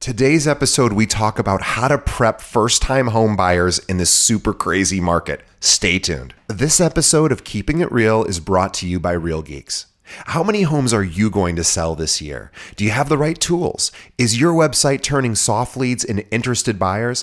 Today's episode, we talk about how to prep first time home buyers in this super crazy market. Stay tuned. This episode of Keeping It Real is brought to you by Real Geeks. How many homes are you going to sell this year? Do you have the right tools? Is your website turning soft leads into interested buyers?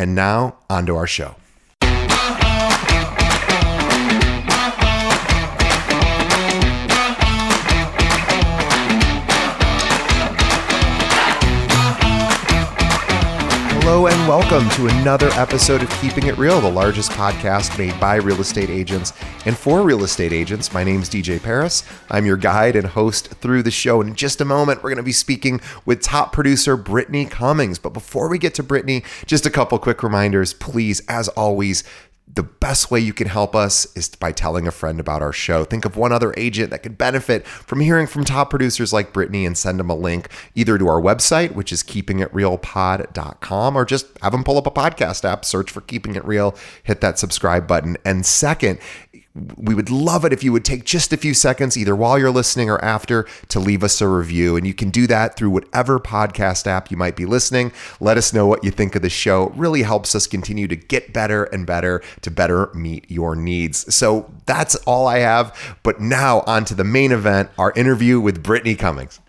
And now, on to our show. Hello and welcome to another episode of Keeping It Real, the largest podcast made by real estate agents and for real estate agents. My name is DJ Paris. I'm your guide and host through the show. And in just a moment, we're going to be speaking with top producer Brittany Cummings. But before we get to Brittany, just a couple quick reminders. Please, as always, the best way you can help us is by telling a friend about our show. Think of one other agent that could benefit from hearing from top producers like Brittany and send them a link either to our website, which is keepingitrealpod.com, or just have them pull up a podcast app, search for Keeping It Real, hit that subscribe button. And second, we would love it if you would take just a few seconds, either while you're listening or after, to leave us a review. And you can do that through whatever podcast app you might be listening. Let us know what you think of the show. It really helps us continue to get better and better to better meet your needs. So that's all I have. But now, on to the main event our interview with Brittany Cummings.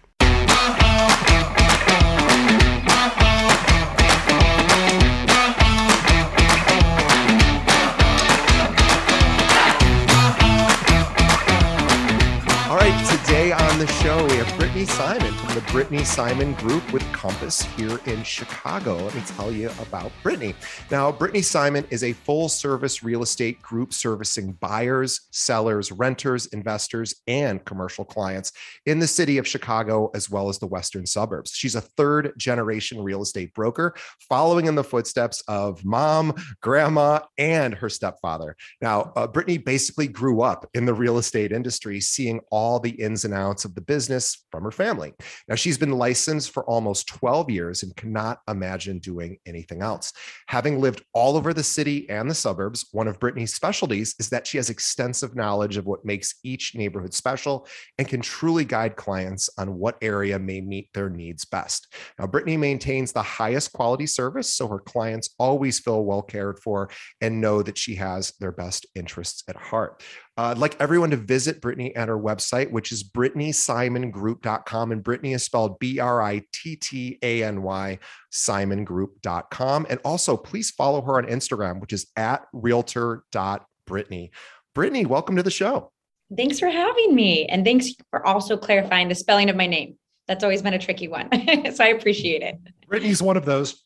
day the show, we have Brittany Simon from the Brittany Simon Group with Compass here in Chicago. Let me tell you about Brittany. Now, Brittany Simon is a full service real estate group servicing buyers, sellers, renters, investors, and commercial clients in the city of Chicago as well as the western suburbs. She's a third generation real estate broker, following in the footsteps of mom, grandma, and her stepfather. Now, uh, Brittany basically grew up in the real estate industry, seeing all the ins and outs of the business from her family. Now, she's been licensed for almost 12 years and cannot imagine doing anything else. Having lived all over the city and the suburbs, one of Brittany's specialties is that she has extensive knowledge of what makes each neighborhood special and can truly guide clients on what area may meet their needs best. Now, Brittany maintains the highest quality service, so her clients always feel well cared for and know that she has their best interests at heart. Uh, I'd like everyone to visit Brittany at her website, which is BrittanySimonGroup.com. And Brittany is spelled B R I T T A N Y, SimonGroup.com. And also, please follow her on Instagram, which is at realtor.brittany. Brittany, welcome to the show. Thanks for having me. And thanks for also clarifying the spelling of my name. That's always been a tricky one. so I appreciate it. Brittany's one of those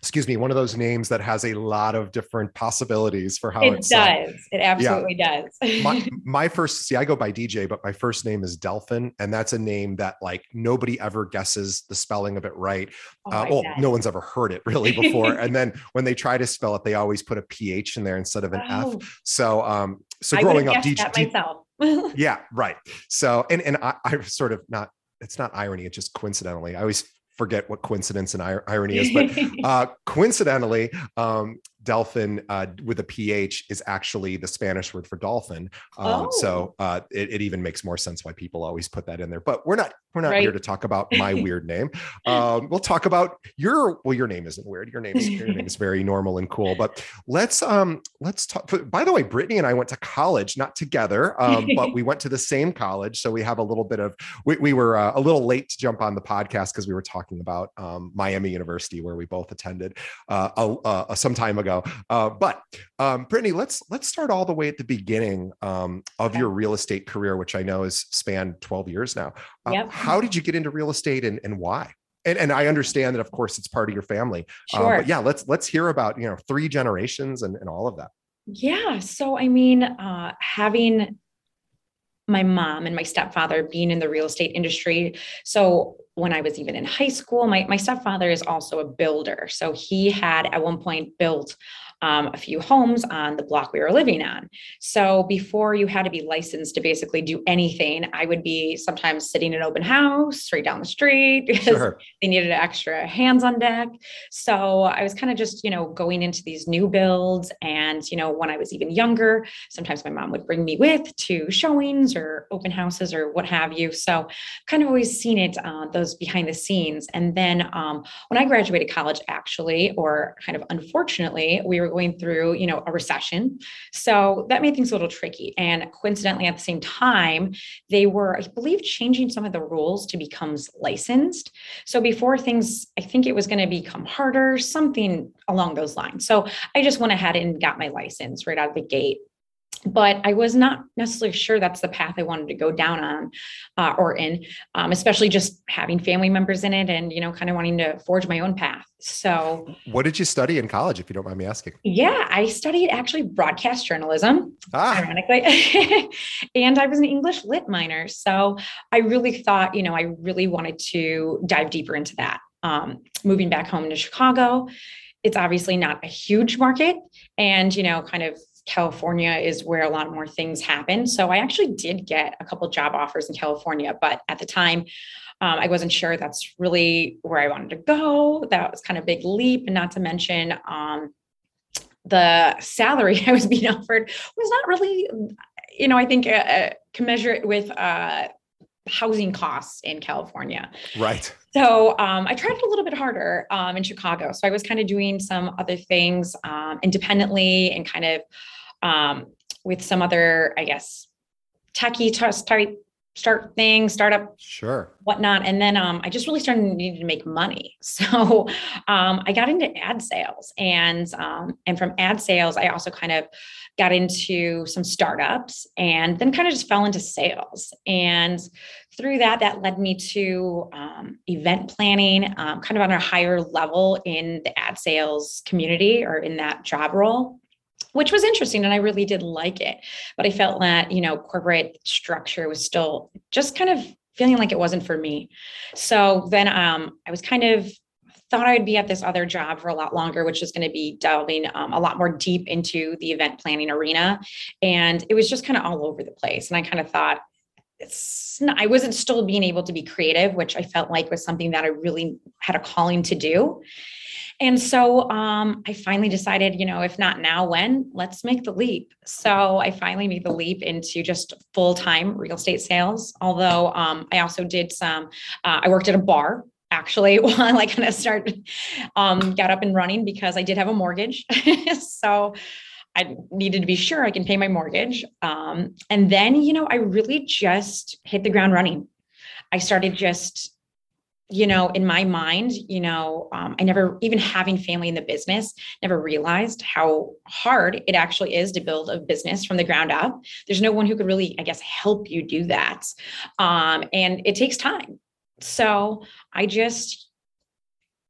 excuse me, one of those names that has a lot of different possibilities for how it does. Uh, it absolutely yeah. does. my, my first, see, I go by DJ, but my first name is Delphin, and that's a name that like nobody ever guesses the spelling of it right. Oh uh, well, no one's ever heard it really before. and then when they try to spell it, they always put a PH in there instead of an oh. F. So, um, so growing up, DJ, myself. yeah, right. So, and and I, I sort of not it's not irony it's just coincidentally i always forget what coincidence and irony is, but uh, coincidentally, um, Delphin uh, with a PH is actually the Spanish word for dolphin. Um, oh. So uh, it, it, even makes more sense why people always put that in there. But we're not we're not right. here to talk about my weird name. Um, we'll talk about your well, your name isn't weird. Your name is your name is very normal and cool. But let's um let's talk. By the way, Brittany and I went to college, not together, um, but we went to the same college. So we have a little bit of we, we were uh, a little late to jump on the podcast because we were talking about um, Miami University where we both attended uh, a, a, some time ago know. Uh, but um, Brittany, let's let's start all the way at the beginning um, of Okay. your real estate career, which I know has spanned 12 years now. Uh, Yep. How did you get into real estate and, and why? And, and I understand that, of course, it's part of your family. Uh, Sure. but yeah, let's let's hear about you know three generations and, and all of that. Yeah. So, I mean, uh, having my mom and my stepfather being in the real estate industry. So, when I was even in high school, my, my stepfather is also a builder. So, he had at one point built um, a few homes on the block we were living on. So, before you had to be licensed to basically do anything, I would be sometimes sitting in open house straight down the street because Sure. they needed extra hands on deck. So I was kind of just, you know, going into these new builds. And, you know, when I was even younger, sometimes my mom would bring me with to showings or open houses or what have you. So kind of always seen it, uh, those behind the scenes. And then um, when I graduated college, actually, or kind of unfortunately, we were going through, you know, a recession. So that made things a little tricky. And coincidentally, at the same time, they were, I believe, changing some of the rules to becomes licensed. So before things, I think it was going to become harder, something along those lines. So I just went ahead and got my license right out of the gate. But I was not necessarily sure that's the path I wanted to go down on uh, or in, um, especially just having family members in it and, you know, kind of wanting to forge my own path. So, What did you study in college, if you don't mind me asking? yeah, I studied actually broadcast journalism Ah, ironically. and I was an English lit minor. So I really thought, you know, I really wanted to dive deeper into that. Um, moving back home to Chicago, it's obviously not a huge market. And, you know, kind of California is where a lot more things happen. So I actually did get a couple job offers in California, but at the time, um, I wasn't sure that's really where I wanted to go. That was kind of a big leap. And not to mention, um, the salary I was being offered was not really, you know, I think uh, uh, commensurate with uh, housing costs in California. right. So um, I tried it a little bit harder um, in Chicago. So I was kind of doing some other things um, independently and kind of um, with some other, I guess, techie type start things, startup Sure. whatnot. And then um, I just really started needing to make money. So um, I got into ad sales, and um, and from ad sales, I also kind of got into some startups, and then kind of just fell into sales. And through that, that led me to um, event planning, um, kind of on a higher level in the ad sales community or in that job role which was interesting and I really did like it. But I felt that, you know, corporate structure was still just kind of feeling like it wasn't for me. So then um, I was kind of thought I'd be at this other job for a lot longer, which is going to be delving um, a lot more deep into the event planning arena. And it was just kind of all over the place. And I kind of thought, it's not, I wasn't still being able to be creative, which I felt like was something that I really had a calling to do. And so um, I finally decided, you know, if not now, when? Let's make the leap. So I finally made the leap into just full time real estate sales. Although um, I also did some, uh, I worked at a bar actually while I kind of started, um, got up and running because I did have a mortgage. so I needed to be sure I can pay my mortgage. Um, and then, you know, I really just hit the ground running. I started just you know, in my mind, you know, um, I never, even having family in the business, never realized how hard it actually is to build a business from the ground up. There's no one who could really, I guess, help you do that. Um, and it takes time. So I just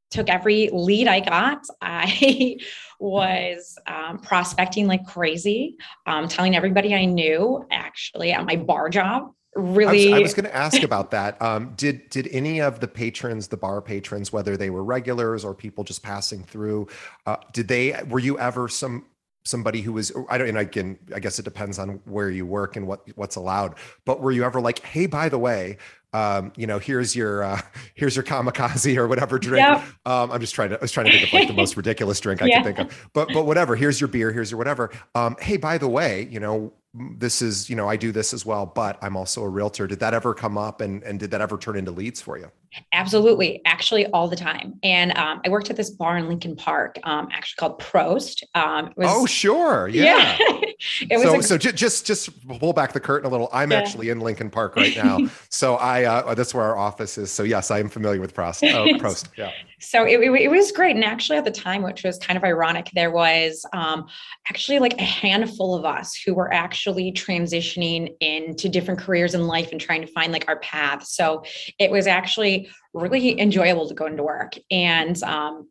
took every lead I got. I was um, prospecting like crazy, um, telling everybody I knew actually at my bar job really I was, was going to ask about that. Um, did did any of the patrons, the bar patrons, whether they were regulars or people just passing through, uh, did they were you ever some somebody who was I don't and can I guess it depends on where you work and what what's allowed. But were you ever like, hey, by the way, um, you know, here's your uh, here's your kamikaze or whatever drink. Yep. Um, I'm just trying to I was trying to think of like the most ridiculous drink I Yeah. can think of. But but whatever. Here's your beer. Here's your whatever. Um, hey, by the way, you know, this is you know I do this as well, but I'm also a realtor. Did that ever come up and and did that ever turn into leads for you? Absolutely, actually, all the time. And um, I worked at this bar in Lincoln Park, um, actually called Prost. Um, was, oh, sure, yeah. yeah. it was so, a, so just just pull back the curtain a little. I'm yeah. actually in Lincoln Park right now, so I uh, that's where our office is. So yes, I am familiar with Prost. Uh, Prost, yeah. So it, it, it, was great, and actually at the time, which was kind of ironic, there was um, actually like a handful of us who were actually transitioning into different careers in life and trying to find like our path. So it was actually really enjoyable to go into work. And um,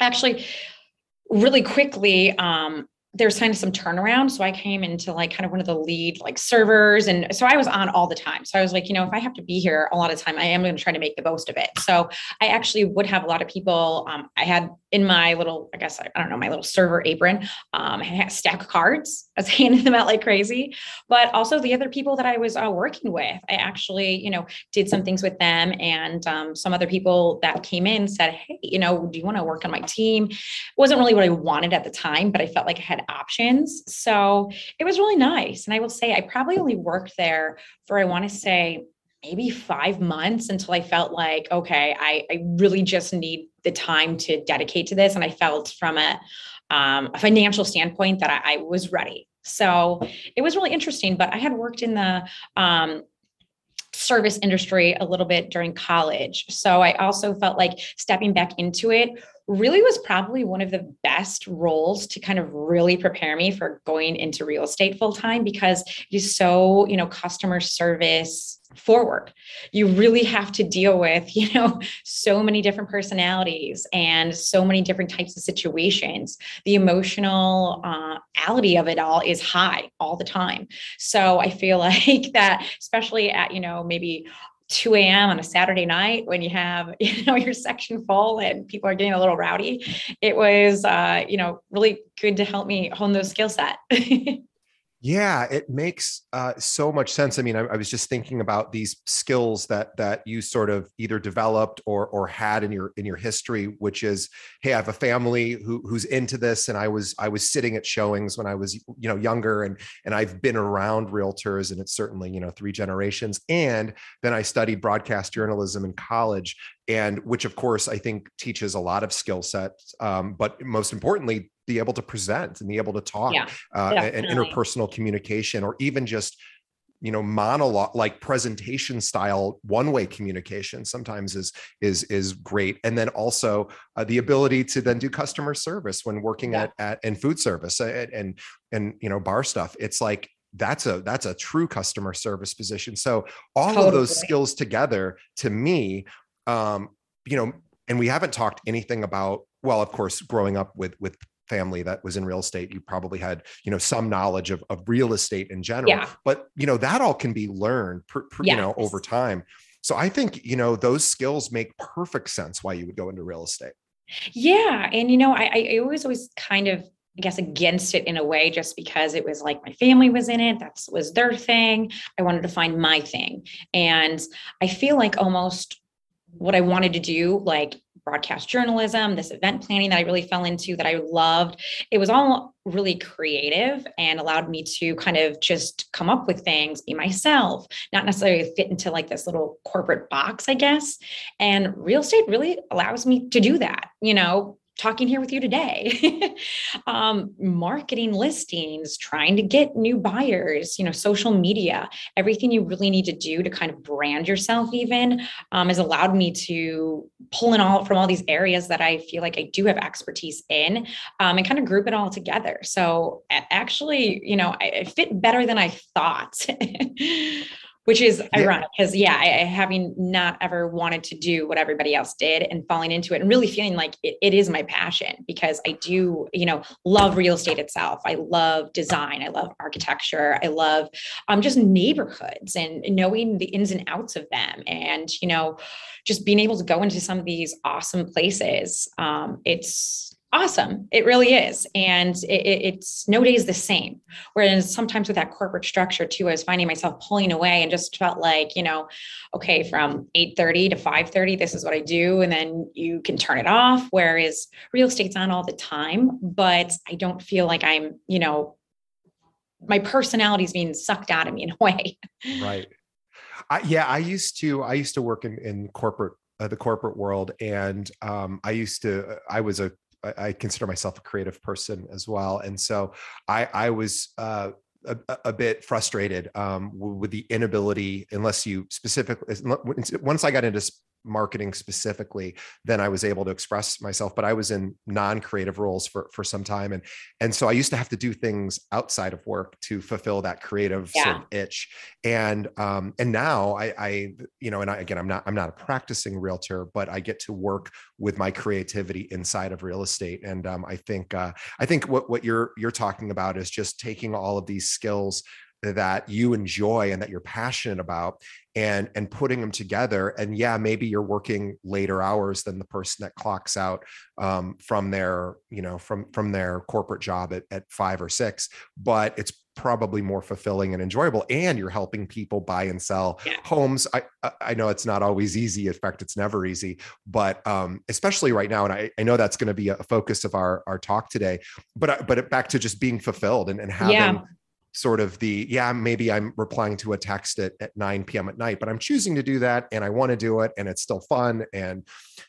actually, really quickly, um, there's kind of some turnaround. So I came into like kind of one of the lead like servers. And so I was on all the time. So I was like, you know, if I have to be here a lot of time, I am going to try to make the most of it. So I actually would have a lot of people. Um, I had in my little, I guess, I, don't know, my little server apron, um, stack cards. I was handing them out like crazy. But also the other people that I was uh, working with, I actually, you know, did some things with them. And um, some other people that came in said, hey, you know, do you want to work on my team? It wasn't really what I wanted at the time, but I felt like I had options. So it was really nice. And I will say, I probably only worked there for, I want to say, maybe five months until I felt like, okay, I, I really just need the time to dedicate to this. And I felt from a, um, a financial standpoint that I, I, was ready. So it was really interesting. But I had worked in the um, service industry a little bit during college. So I also felt like stepping back into it really was probably one of the best roles to kind of really prepare me for going into real estate full time because it is so, you know, customer service forward. You really have to deal with, you know, so many different personalities and so many different types of situations. The emotional uh, of it all is high all the time. So I feel like that, especially at, you know, maybe 2 a.m. on a Saturday night when you have, you know, your section full and people are getting a little rowdy. It was, uh, you know, really good to help me hone those skill set. Yeah, it makes uh, so much sense. I mean, I, I, was just thinking about these skills that that you sort of either developed or or had in your in your history, which is, hey, I have a family who who's into this, and I was I was sitting at showings when I was you know younger, and and I've been around realtors, and it's certainly you know three generations, and then I studied broadcast journalism in college, and which of course I think teaches a lot of skill sets, um, but most importantly be able to present and be able to talk yeah, uh, and interpersonal communication or even just you know monologue like presentation style one way communication sometimes is is is great and then also uh, the ability to then do customer service when working yeah. at at and food service and, uh, and and you know bar stuff it's like that's a that's a true customer service position so all totally. of those skills together to me um you know and we haven't talked anything about well of course growing up with with family that was in real estate you probably had you know some knowledge of, of real estate in general. Yeah. but you know that all can be learned per, per, yes. you know over time. So i think you know those skills make perfect sense why you would go into real estate. Yeah and you know i i always always kind of I guess against it in a way just because it was like my family was in it that was their thing. I wanted to find my thing. And I feel like almost what I wanted to do like broadcast journalism, this event planning that I really fell into that I loved. It was all really creative and allowed me to kind of just come up with things, be myself, not necessarily fit into like this little corporate box, I guess. And real estate really allows me to do that, you know, talking here with you today. Um, marketing listings trying to get new buyers you know social media everything you really need to do to kind of brand yourself even um, has allowed me to pull in all from all these areas that i feel like i do have expertise in um, and kind of group it all together. So actually you know I, I fit better than i thought which is yeah. ironic because yeah I, having not ever wanted to do what everybody else did and falling into it and really feeling like it, it is my passion because i do you know love real estate itself. I love design. I love architecture. I love um, just neighborhoods and knowing the ins and outs of them and you know just being able to go into some of these awesome places um, it's awesome. It really is. And it, it's no day is the same. Whereas sometimes with that corporate structure too i was finding myself pulling away and just felt like you know okay from 8.30 to 5.30 this is what i do. And then you can turn it off. Whereas real estate's on all the time but i don't feel like i'm you know my personality is being sucked out of me in a way. Right. I, yeah i used to i used to work in, in corporate uh, the corporate world, and um, I used to. I was a. I consider myself a creative person as well, and so I I was. Uh, a, a, bit frustrated um, with the inability, unless you specifically, once I got into marketing specifically then i was able to express myself but i was in non-creative roles for for some time and and so i used to have to do things outside of work to fulfill that creative yeah. sort of itch and um and now i i you know and I, again i'm not i'm not a practicing realtor but i get to work with my creativity inside of real estate and um i think uh i think what what you're you're talking about is just taking all of these skills that you enjoy and that you're passionate about and and putting them together. And yeah maybe you're working later hours than the person that clocks out um, from their you know from from their corporate job at, at five or six but it's probably more fulfilling and enjoyable and you're helping people buy and sell yeah. homes. I i know it's not always easy in fact it's never easy but um, especially right now and i, I know that's going to be a focus of our our talk today but but back to just being fulfilled and, and having yeah sort of the yeah maybe i'm replying to a text at, at 9 p.m at night but i'm choosing to do that and i want to do it and it's still fun and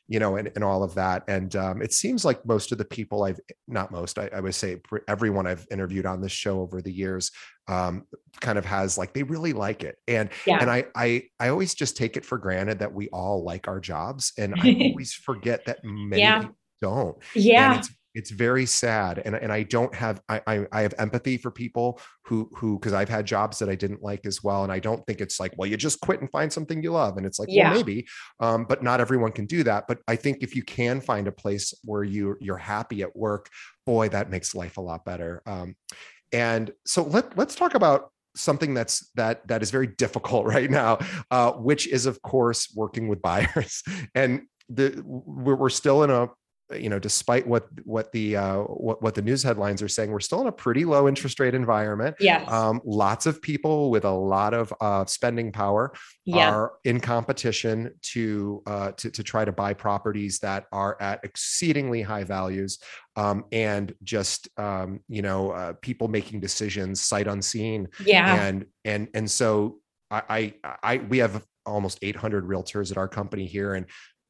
you know and, and all of that and um, it seems like most of the people i've not most I, I, would say everyone i've interviewed on this show over the years um, kind of has like they really like it and yeah. and I, I i always just take it for granted that we all like our jobs and i always forget that many yeah. don't yeah it's very sad and, and i don't have I, I have empathy for people who who because i've had jobs that i didn't like as well and i don't think it's like well you just quit and find something you love and it's like yeah. well maybe um, but not everyone can do that but i think if you can find a place where you you're happy at work boy that makes life a lot better um, and so let, let's talk about something that's that that is very difficult right now uh, which is of course working with buyers and the we're, we're still in a you know, despite what what the uh, what what the news headlines are saying, we're still in a pretty low interest rate environment. Yes. Um, lots of people with a lot of uh, spending power yeah. are in competition to, uh, to to try to buy properties that are at exceedingly high values, um, and just um, you know uh, people making decisions sight unseen. Yeah. And and and so I I, I we have almost 800 realtors at our company here and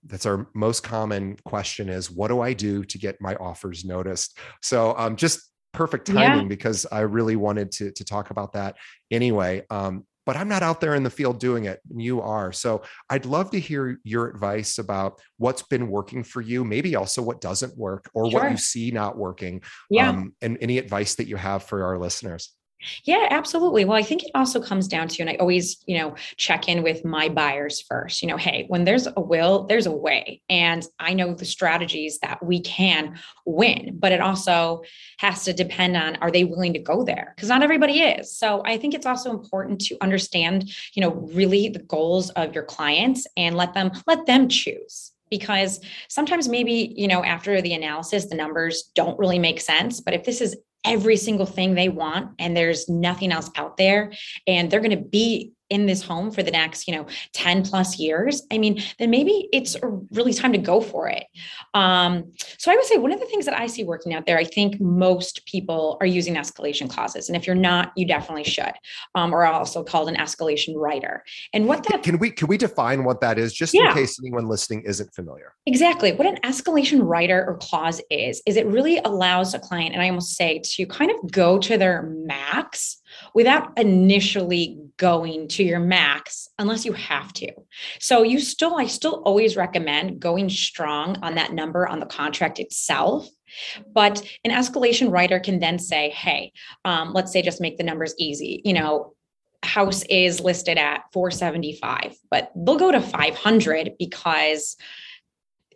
that's our most common question is what do i do to get my offers noticed so um, just perfect timing yeah. because i really wanted to, to talk about that anyway um, but i'm not out there in the field doing it and you are so i'd love to hear your advice about what's been working for you maybe also what doesn't work or sure. what you see not working yeah. Um, and any advice that you have for our listeners yeah, absolutely. Well, I think it also comes down to, and I always, you know, check in with my buyers first. You know, hey, when there's a will, there's a way. And I know the strategies that we can win, but it also has to depend on are they willing to go there? Because not everybody is. So I think it's also important to understand, you know, really the goals of your clients and let them let them choose because sometimes maybe you know after the analysis the numbers don't really make sense but if this is every single thing they want and there's nothing else out there and they're going to be in this home for the next you know 10 plus years i mean then maybe it's really time to go for it um, so i would say one of the things that i see working out there i think most people are using escalation clauses and if you're not you definitely should um, or also called an escalation rider. and what that can we can we define what that is just yeah. in case anyone listening isn't familiar exactly what an escalation rider or clause is is it really allows a client and i almost say to kind of go to their max without initially going to your max unless you have to. So you still, I still always recommend going strong on that number on the contract itself. But an escalation rider can then say, hey, um, let's say just make the numbers easy. You know, house is listed at 475, but they'll go to 500 because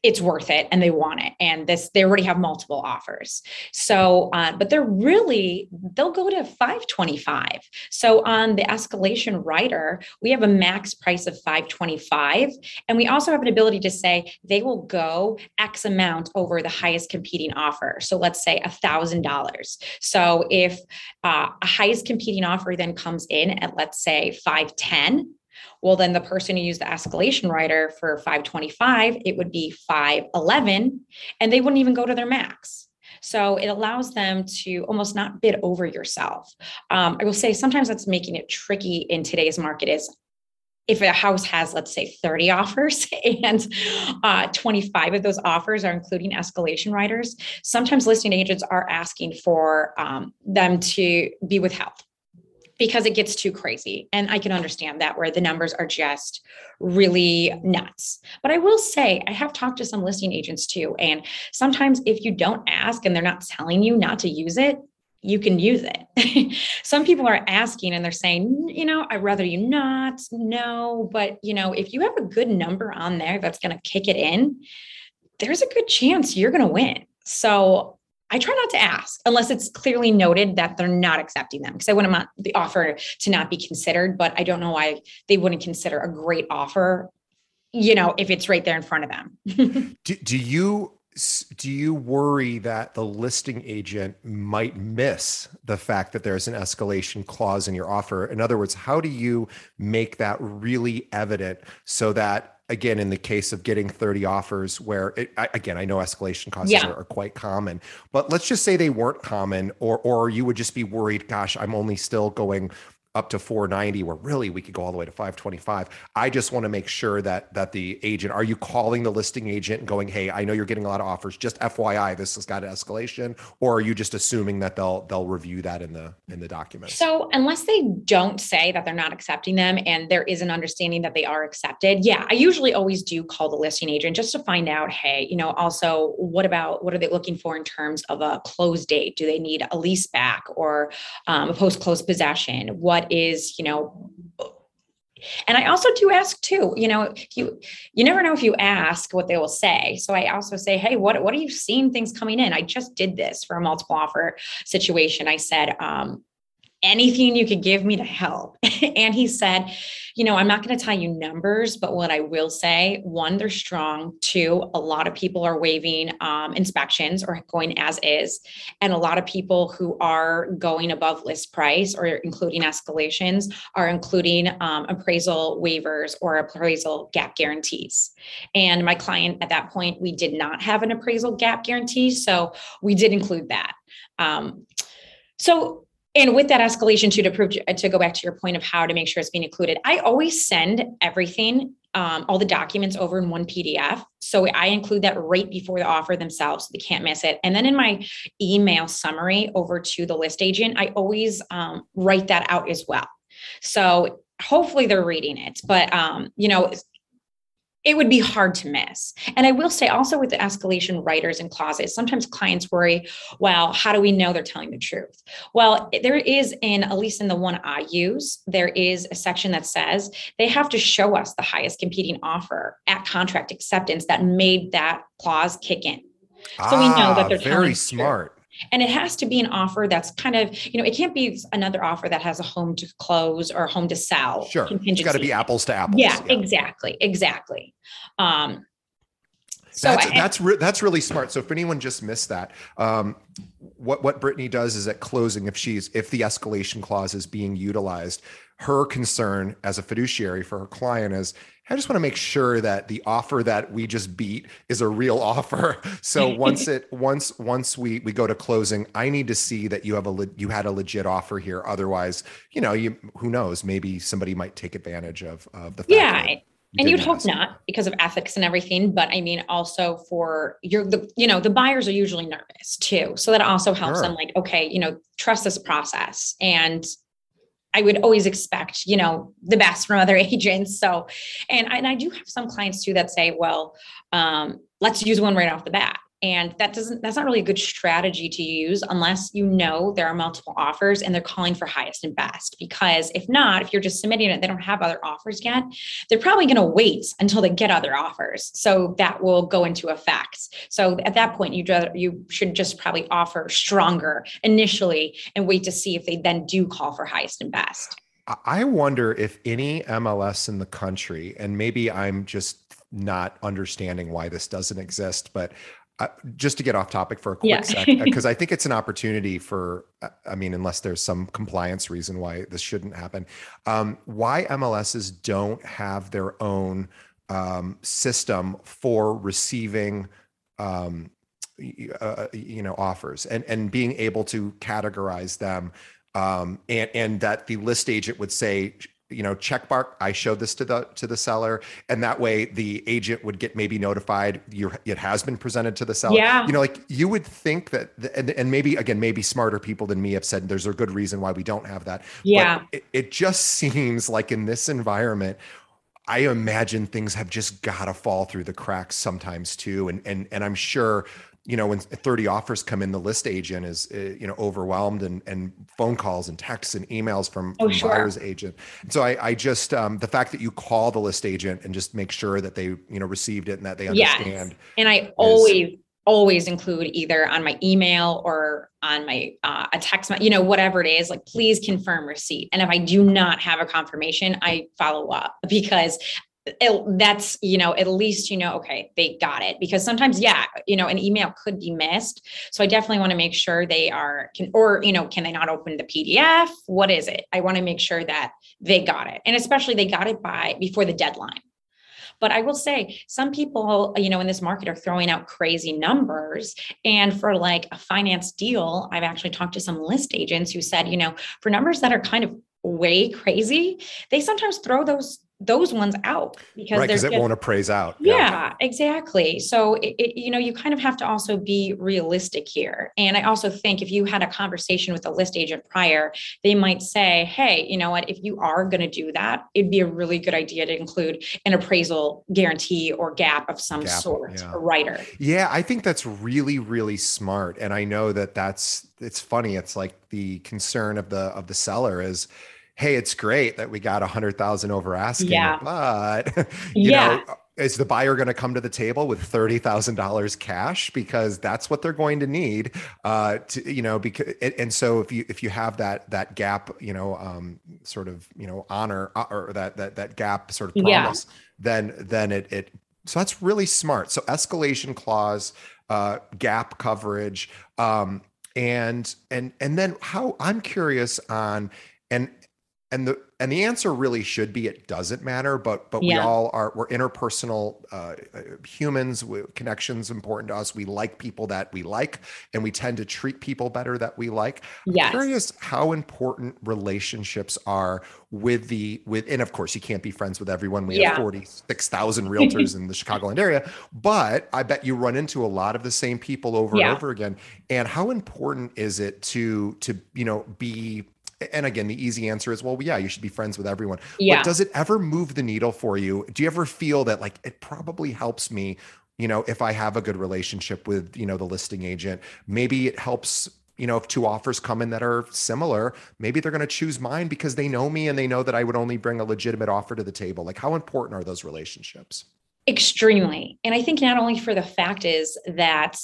it's worth it and they want it. And this they already have multiple offers. So uh, but they're really they'll go to 525 so on the escalation rider we have a max price of 525 and we also have an ability to say they will go x amount over the highest competing offer. So let's say a thousand dollars. So if uh, a highest competing offer then comes in at let's say 510 well, then the person who used the escalation rider for 525, it would be 511, and they wouldn't even go to their max. So it allows them to almost not bid over yourself. Um, I will say sometimes that's making it tricky in today's market is if a house has, let's say, 30 offers and uh, 25 of those offers are including escalation riders, sometimes listing agents are asking for um, them to be withheld because it gets too crazy. And I can understand that where the numbers are just really nuts. But I will say, I have talked to some listing agents too. And sometimes if you don't ask and they're not telling you not to use it, you can use it. Some people are asking and they're saying, you know, I'd rather you not, no. But, you know, if you have a good number on there that's going to kick it in, there's a good chance you're going to win. So I try not to ask unless it's clearly noted that they're not accepting them because I wouldn't want the offer to not be considered, but I don't know why they wouldn't consider a great offer, you know, if it's right there in front of them. do, do you do you worry that the listing agent might miss the fact that there's an escalation clause in your offer? In other words, how do you make that really evident so that again in the case of getting 30 offers where it, I, again i know escalation costs yeah. are, are, quite common but let's just say they weren't common or or you would just be worried gosh i'm only still going up to 490 where really we could go all the way to 525 i just want to make sure that that the agent are you calling the listing agent and going hey i know you're getting a lot of offers. Just fyi this has got an escalation or are you just assuming that they'll they'll review that in the in the document so unless they don't say that they're not accepting them and there is an understanding that they are accepted yeah i usually always do call the listing agent just to find out hey you know also what about what are they looking for in terms of a close date? Do they need a lease back or um, a post close possession? What what is, you know, and I also do ask too, you know, you you never know if you ask what they will say. So I also say, hey, what what are you seeing things coming in? I just did this for a multiple offer situation. I said, um, anything you could give me to help. and he said, you know, I'm not going to tell you numbers, but what I will say, one, they're strong. Two, a lot of people are waiving um, inspections or going as is. And a lot of people who are going above list price or including escalations are including um, appraisal waivers or appraisal gap guarantees. And my client at that point, we did not have an appraisal gap guarantee. So we did include that. Um, so and with that escalation to to prove to go back to your point of how to make sure it's being included i always send everything um, all the documents over in one pdf so i include that right before the offer themselves so they can't miss it. And then in my email summary over to the list agent i always um, write that out as well. So hopefully they're reading it but um, you know it would be hard to miss. And I will say also with the escalation riders and clauses, sometimes clients worry, well, how do we know they're telling the truth? Well, there is in, at least in the one I use, there is a section that says they have to show us the highest competing offer at contract acceptance that made that clause kick in. So ah, we know that ah, they're very smart. And it has to be an offer that's kind of, you know, it can't be another offer that has a home to close or a home to sell. Sure. It's got to be apples to apples. Yeah, yeah. exactly. Exactly. Um, so that's I, that's re- that's really smart. So if anyone just missed that, um, what what Brittany does is at closing, if she's if the escalation clause is being utilized, her concern as a fiduciary for her client is I just want to make sure that the offer that we just beat is a real offer. So once it once once we we go to closing, I need to see that you have a you had a legit offer here. Otherwise, you know, you who knows, maybe somebody might take advantage of of the yeah. You and you'd hope not because of ethics and everything but i mean also for your the you know the buyers are usually nervous too so that also helps sure. them like okay you know trust this process and I would always expect, you know, the best from other agents. So, and, and I do have some clients too that say, well, um, let's use one right off the bat and that doesn't that's not really a good strategy to use unless you know there are multiple offers and they're calling for highest and best. Because if not if you're just submitting it they don't have other offers yet they're probably going to wait until they get other offers. So that will go into effect. So at that point you you should just probably offer stronger initially and wait to see if they then do call for highest and best. I wonder if any MLS in the country, and maybe I'm just not understanding why this doesn't exist, but uh, just to get off topic for a quick yeah. sec, because I think it's an opportunity for, uh, I mean, unless there's some compliance reason why this shouldn't happen, um, why MLSs don't have their own um, system for receiving, um, uh, uh, you know, offers and and being able to categorize them, um, and and that the list agent would say, you know, check mark. I showed this to the to the seller, and that way the agent would get maybe notified. You it has been presented to the seller. Yeah. You know, like you would think that, and, and maybe again, maybe smarter people than me have said there's a good reason why we don't have that. Yeah. But it, it just seems like in this environment. I imagine things have just got to fall through the cracks sometimes too, and and and I'm sure you know when 30 offers come in the list agent is uh, you know overwhelmed and and phone calls and texts and emails from, Oh, from sure. buyer's agent and so i i just um the fact that you call the list agent and just make sure that they you know received it and that they Yes. understand And I always, always include either on my email or on my uh, a text, you know, whatever it is. Like, please confirm receipt. And if I do not have a confirmation, I follow up because it, that's you know at least you know okay they got it. Because sometimes yeah you know an email could be missed. So i definitely want to make sure they are can or you know can they not open the pdf what is it? I want to make sure that they got it. And especially they got it by before the deadline. But I will say some people, you know, in this market are throwing out crazy numbers. And for like a finance deal, I've actually talked to some list agents who said, you know, for numbers that are kind of way crazy, they sometimes throw those those ones out because right it won't appraise out yeah, exactly. So it, it, you know, you kind of have to also be realistic here. And I also think if you had a conversation with a list agent prior, they might say, "Hey, you know what? If you are going to do that, it'd be a really good idea to include an appraisal guarantee or gap of some Gap, sort, yeah. a rider." Yeah, I think that's really really smart and I know that that's it's funny it's like the concern of the of the seller is hey, it's great that we got a 100,000 over asking, Yeah. but you Yeah. know, is the buyer going to come to the table with $30,000 cash because that's what they're going to need uh to you know because and, so if you if you have that that gap, you know, um sort of, you know, honor uh, or that that that gap sort of Yeah. promise, then then it it so that's really smart. So escalation clause, uh, gap coverage, um, and and and then how I'm curious on and and the and the answer really should be it doesn't matter but but we all are we're interpersonal uh, uh, humans we, connections important to us we like people that we like and we tend to treat people better that we like Yes. curious how important relationships are with the with and of course you can't be friends with everyone we Yeah. have 46,000 realtors in the Chicagoland area but I bet you run into a lot of the same people over Yeah. and over again and how important is it to to you know be and again the easy answer is well yeah you should be friends with everyone. Yeah. but does it ever move the needle for you? Do you ever feel that like it probably helps me you know if i have a good relationship with you know the listing agent? Maybe it helps you know if two offers come in that are similar maybe they're going to choose mine because they know me and they know that i would only bring a legitimate offer to the table. Like how important are those relationships? Extremely. And I think not only for the fact is that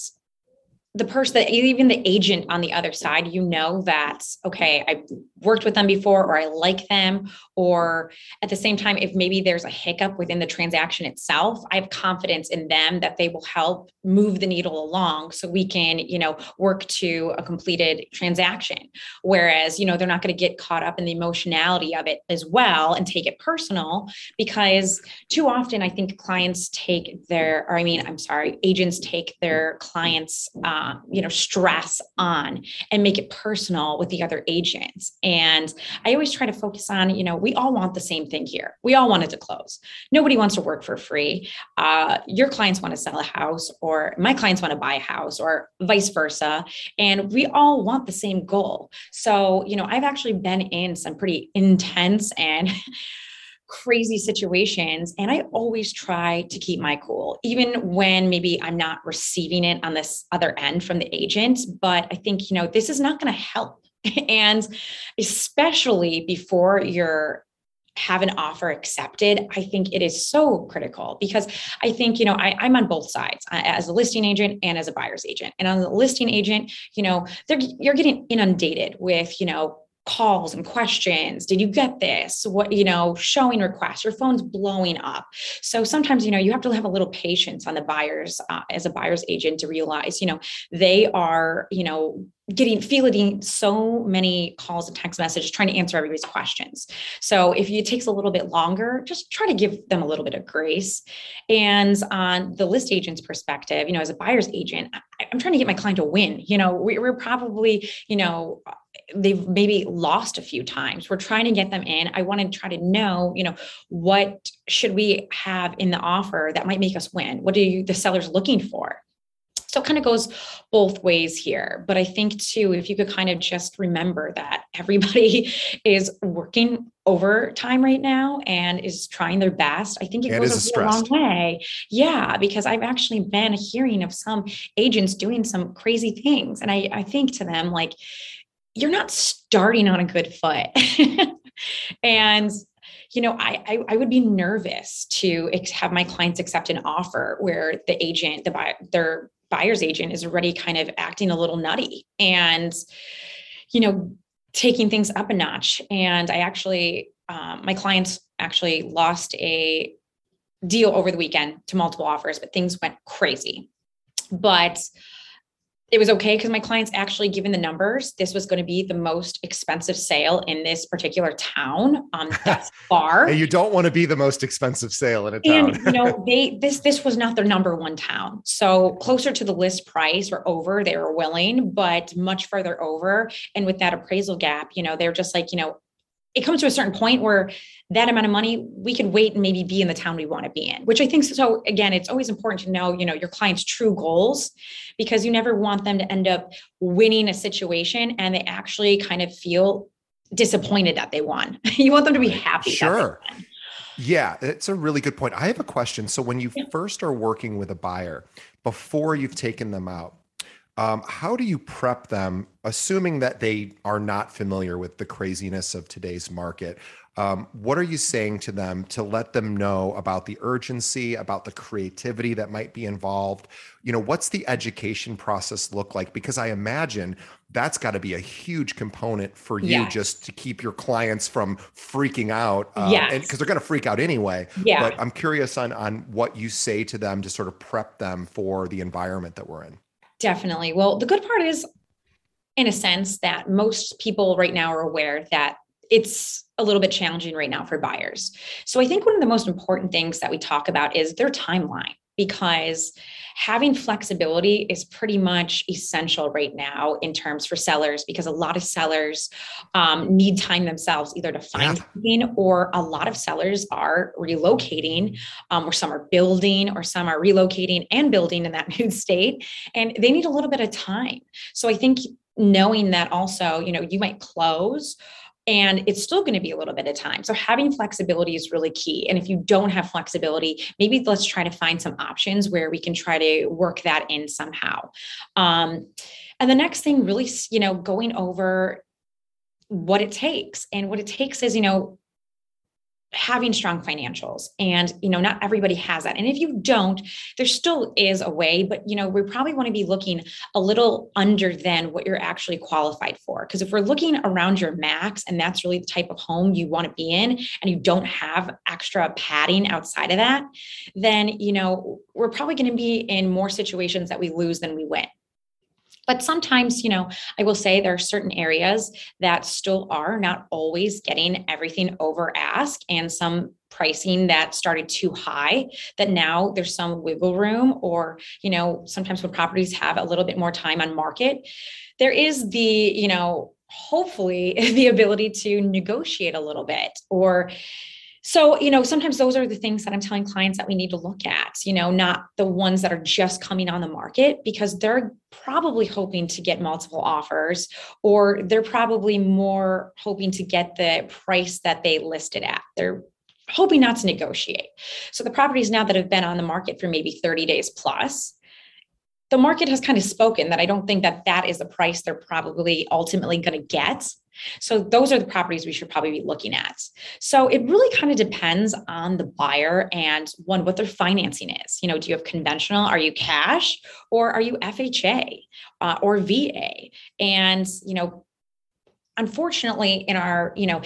the person that even the agent on the other side, you know that, okay, I worked with them before, or I like them, or at the same time, if maybe there's a hiccup within the transaction itself, I have confidence in them that they will help move the needle along so we can, you know, work to a completed transaction. Whereas, you know, they're not going to get caught up in the emotionality of it as well and take it personal because too often I think clients take their, or I mean, I'm sorry, agents take their clients, uh, you know, stress on and make it personal with the other agents. I always try to focus on, you know, we all want the same thing here. We all want it to close. Nobody wants to work for free. Uh, your clients want to sell a house, or my clients want to buy a house, or vice versa. And we all want the same goal. So, you know, I've actually been in some pretty intense and crazy situations and i always try to keep my cool even when maybe i'm not receiving it on this other end from the agent but i think you know this is not going to help and especially before you're have an offer accepted i think it is so critical because i think you know I, i'm on both sides uh, as a listing agent and as a buyer's agent. And on the listing agent you know they're you're getting inundated with you know calls and questions. Did you get this? What you know showing requests. Your phone's blowing up. So sometimes you know you have to have a little patience on the buyers uh, as a buyer's agent to realize you know they are you know getting fielding so many calls and text messages trying to answer everybody's questions. So if it takes a little bit longer just try to give them a little bit of grace. And on the list agent's perspective you know as a buyer's agent i'm trying to get my client to win. You know we're probably you know they've maybe lost a few times. We're trying to get them in. I want to try to know you know what should we have in the offer that might make us win? What are you the sellers looking for so it kind of goes both ways here. But I think too, if you could kind of just remember that everybody is working overtime right now and is trying their best, I think it goes a, a long way. Yeah, because I've actually been hearing of some agents doing some crazy things. And I, I think to them, like, you're not starting on a good foot. and you know, I, I, I would be nervous to have my clients accept an offer where the agent, the buyer, their buyer's agent is already kind of acting a little nutty and you know taking things up a notch. And i actually um, my clients actually lost a deal over the weekend to multiple offers but things went crazy. But it was okay because my clients actually given the numbers this was going to be the most expensive sale in this particular town um that's far. And you don't want to be the most expensive sale in a town. and you know they this this was not their number one town. So closer to the list price or over they were willing but much further over. And with that appraisal gap you know they're just like you know it comes to a certain point where that amount of money we could wait and maybe be in the town we want to be in which i think so again it's always important to know you know your client's true goals because you never want them to end up winning a situation and they actually kind of feel disappointed that they won. You want them to be happy sure. yeah it's a really good point. I have a question. So when you yeah. first are working with a buyer before you've taken them out um, how do you prep them, assuming that they are not familiar with the craziness of today's market? Um, what are you saying to them to let them know about the urgency, about the creativity that might be involved? You know, what's the education process look like? Because I imagine that's got to be a huge component for you yes. just to keep your clients from freaking out. Uh, yeah, because they're going to freak out anyway. Yeah. But I'm curious on on what you say to them to sort of prep them for the environment that we're in. Definitely. Well, the good part is, in a sense, that most people right now are aware that it's a little bit challenging right now for buyers. So I think one of the most important things that we talk about is their timeline because having flexibility is pretty much essential right now in terms for sellers because a lot of sellers um, need time themselves either to find yeah. something or a lot of sellers are relocating um, or some are building or some are relocating and building in that new state and they need a little bit of time so i think knowing that also you know you might close and it's still going to be a little bit of time. So having flexibility is really key. And if you don't have flexibility, maybe let's try to find some options where we can try to work that in somehow. Um, and the next thing, really, you know, going over what it takes. And what it takes is, you know, having strong financials. And you know not everybody has that. And if you don't there still is a way but you know we probably want to be looking a little under than what you're actually qualified for. Because if we're looking around your max and that's really the type of home you want to be in and you don't have extra padding outside of that then you know we're probably going to be in more situations that we lose than we win but sometimes, you know, I will say there are certain areas that still are not always getting everything over ask and some pricing that started too high that now there's some wiggle room or you know sometimes when properties have a little bit more time on market there is the you know hopefully the ability to negotiate a little bit or so, you know, sometimes those are the things that I'm telling clients that we need to look at, you know, not the ones that are just coming on the market because they're probably hoping to get multiple offers or they're probably more hoping to get the price that they listed at. They're hoping not to negotiate. So the properties now that have been on the market for maybe 30 days plus, the market has kind of spoken that I don't think that that is the price they're probably ultimately going to get. So those are the properties we should probably be looking at. So it really kind of depends on the buyer and one what their financing is. You know, do you have conventional? Are you cash or are you FHA uh, or VA? And you know, unfortunately, in our you know,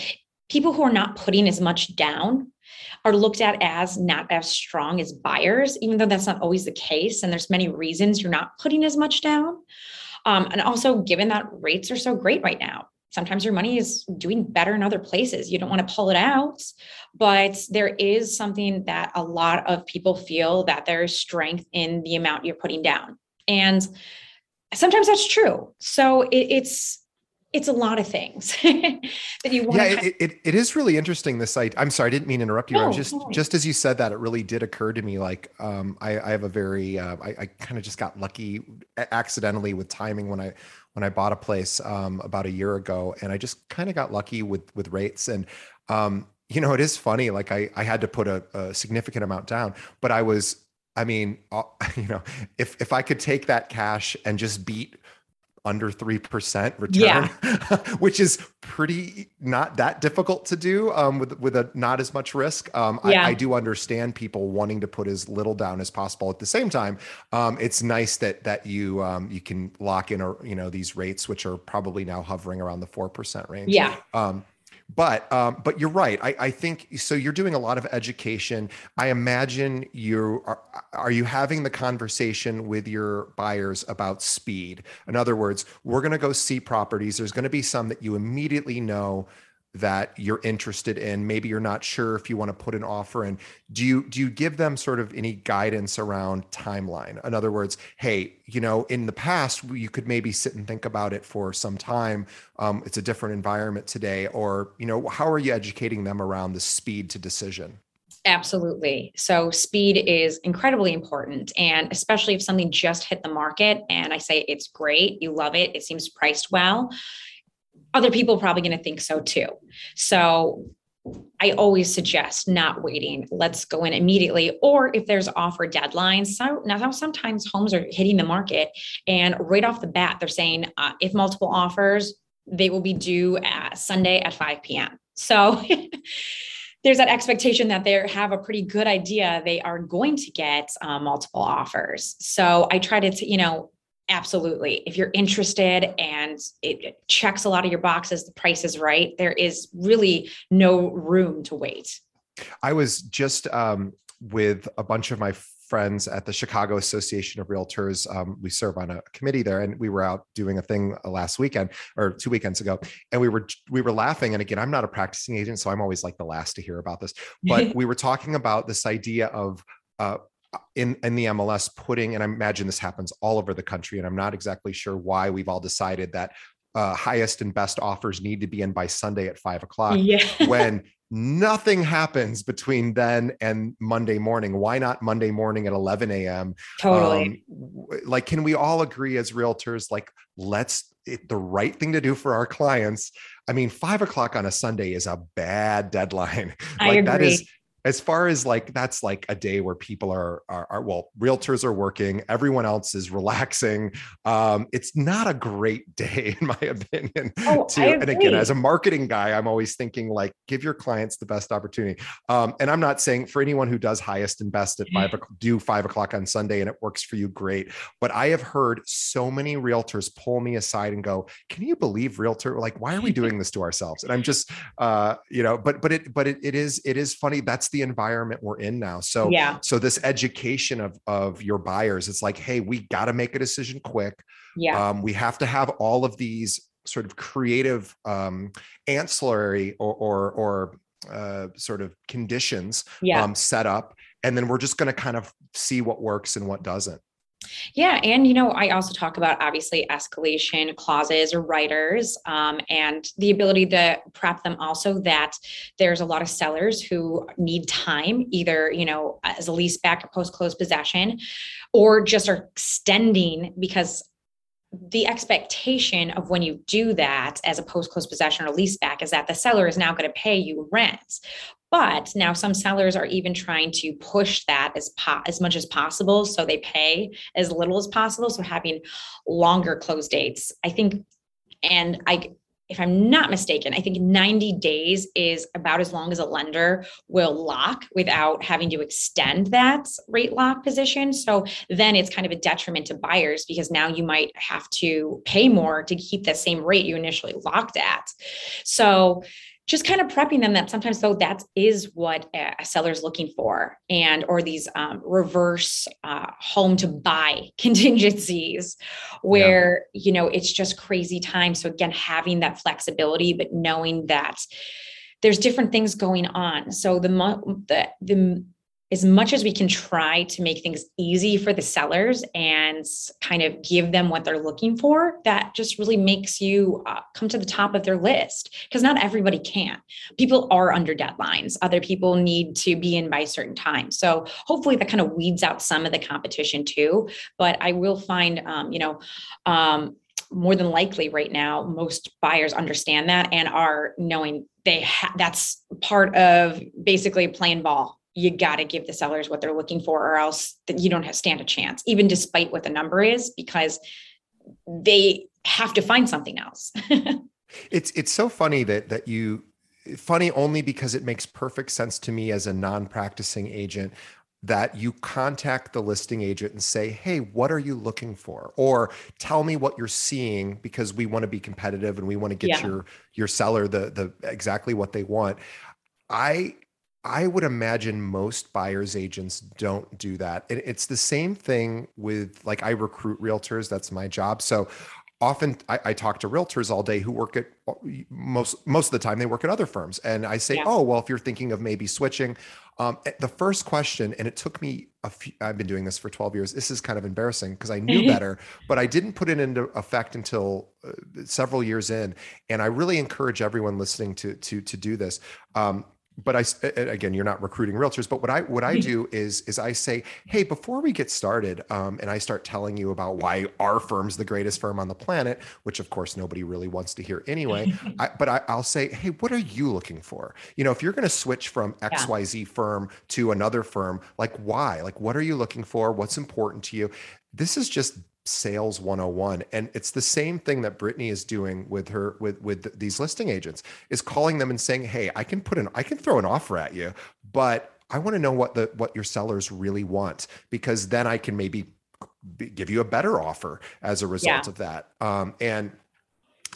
people who are not putting as much down are looked at as not as strong as buyers, even though that's not always the case. And there's many reasons you're not putting as much down. Um, and also, given that rates are so great right now, sometimes your money is doing better in other places. You don't want to pull it out, but there is something that a lot of people feel that there's strength in the amount you're putting down. And sometimes that's true. So it, it's it's a lot of things that you want. Yeah, it, it, it is really interesting. This site. I'm sorry, I didn't mean to interrupt you. No, just no. just as you said that, it really did occur to me. Like, um, I, I have a very, uh, I, I kind of just got lucky accidentally with timing when I when I bought a place um, about a year ago, and I just kind of got lucky with with rates. And um, you know, it is funny. Like, I I had to put a, a significant amount down, but I was I mean, uh, you know, if if I could take that cash and just beat under 3% return, yeah. which is pretty not that difficult to do um, with, with a not as much risk. Um, yeah. I, I, do understand people wanting to put as little down as possible. At the same time, um, it's nice that that you um, you can lock in or you know these rates, which are probably now hovering around the 4% range. Yeah. But um, but you're right. I, I think so. You're doing a lot of education. I imagine you are. Are you having the conversation with your buyers about speed? In other words, we're going to go see properties. There's going to be some that you immediately know that you're interested in maybe you're not sure if you want to put an offer in do you do you give them sort of any guidance around timeline in other words hey you know in the past you could maybe sit and think about it for some time um, it's a different environment today or you know how are you educating them around the speed to decision Absolutely. So, speed is incredibly important. And especially if something just hit the market and I say it's great, you love it, it seems priced well, other people probably going to think so too. So I always suggest not waiting. Let's go in immediately. Or if there's offer deadlines, so now sometimes homes are hitting the market and right off the bat, they're saying uh, if multiple offers, they will be due at Sunday at 5 p.m. So there's that expectation that they have a pretty good idea they are going to get uh, multiple offers. So I try to, you know, Absolutely. If you're interested and it checks a lot of your boxes, the price is right, there is really no room to wait. I was just um, with a bunch of my friends at the Chicago Association of Realtors. Um, we serve on a committee there, and we were out doing a thing uh, last weekend or two weekends ago, and we were we were laughing. And again, I'm not a practicing agent, so I'm always like the last to hear about this. But we were talking about this idea of uh, in in the MLS putting, and I imagine this happens all over the country, and I'm not exactly sure why we've all decided that uh, highest and best offers need to be in by Sunday at five o'clock. Yeah. when nothing happens between then and Monday morning. Why not Monday morning at 11 a.m.? Totally. Um, like, can we all agree as realtors, like, let's it, the right thing to do for our clients? I mean, five o'clock on a Sunday is a bad deadline. I like agree. that is as far as like that's like a day where people are, are, are well realtors are working everyone else is relaxing um it's not a great day in my opinion oh, to and again as a marketing guy i'm always thinking like give your clients the best opportunity um and i'm not saying for anyone who does highest and best at five do five o'clock on sunday and it works for you great but i have heard so many realtors pull me aside and go can you believe realtor like why are we doing this to ourselves? And i'm just uh you know but but it but it, it is it is funny that's the environment we're in now. So yeah. So this education of of your buyers, it's like, hey, we got to make a decision quick. Yeah. Um, we have to have all of these sort of creative um, ancillary or or, or uh, sort of conditions yeah. um, set up, and then we're just going to kind of see what works and what doesn't. Yeah. And, you know, I also talk about obviously escalation clauses or riders um, and the ability to prep them also that there's a lot of sellers who need time, either, you know, as a lease back or post close possession, or just are extending because the expectation of when you do that as a post close possession or lease back is that the seller is now going to pay you rent but now some sellers are even trying to push that as po- as much as possible, so they pay as little as possible. So having longer close dates, I think, and I if I'm not mistaken, I think 90 days is about as long as a lender will lock without having to extend that rate lock position. So then it's kind of a detriment to buyers because now you might have to pay more to keep the same rate you initially locked at. So just kind of prepping them that sometimes though that is what a seller is looking for and or these um, reverse uh, home to buy contingencies where yeah. you know it's just crazy time so again having that flexibility but knowing that there's different things going on so the the the as much as we can try to make things easy for the sellers and kind of give them what they're looking for, that just really makes you uh, come to the top of their list because not everybody can. People are under deadlines, other people need to be in by a certain times. So hopefully that kind of weeds out some of the competition too. But I will find, um, you know, um, more than likely right now most buyers understand that and are knowing they ha- that's part of basically playing ball you got to give the sellers what they're looking for or else you don't have stand a chance even despite what the number is because they have to find something else it's it's so funny that that you funny only because it makes perfect sense to me as a non-practicing agent that you contact the listing agent and say, "Hey, what are you looking for?" or "Tell me what you're seeing because we want to be competitive and we want to get yeah. your your seller the the exactly what they want." I I would imagine most buyers agents don't do that. And it's the same thing with like I recruit realtors, that's my job. So often I, I, talk to realtors all day who work at most most of the time they work at other firms and i say yeah. oh well if you're thinking of maybe switching um, eh, the first question and it took me a few i've been doing this for 12 years this is kind of embarrassing because i knew better but i didn't put it into effect until uh, several years in and i really encourage everyone listening to to to do this um, but I again, you're not recruiting realtors. But what I what I mm-hmm. do is is I say, hey, before we get started, um, and I start telling you about why our firm's the greatest firm on the planet, which of course nobody really wants to hear anyway. I, but I, will say, hey, what are you looking for? You know, if you're going to switch from X Y Z firm to another firm, like why? Like what are you looking for? What's important to you? This is just sales 101 and it's the same thing that brittany is doing with her with with these listing agents is calling them and saying hey i can put an i can throw an offer at you but i want to know what the what your sellers really want because then i can maybe give you a better offer as a result yeah. of that um, and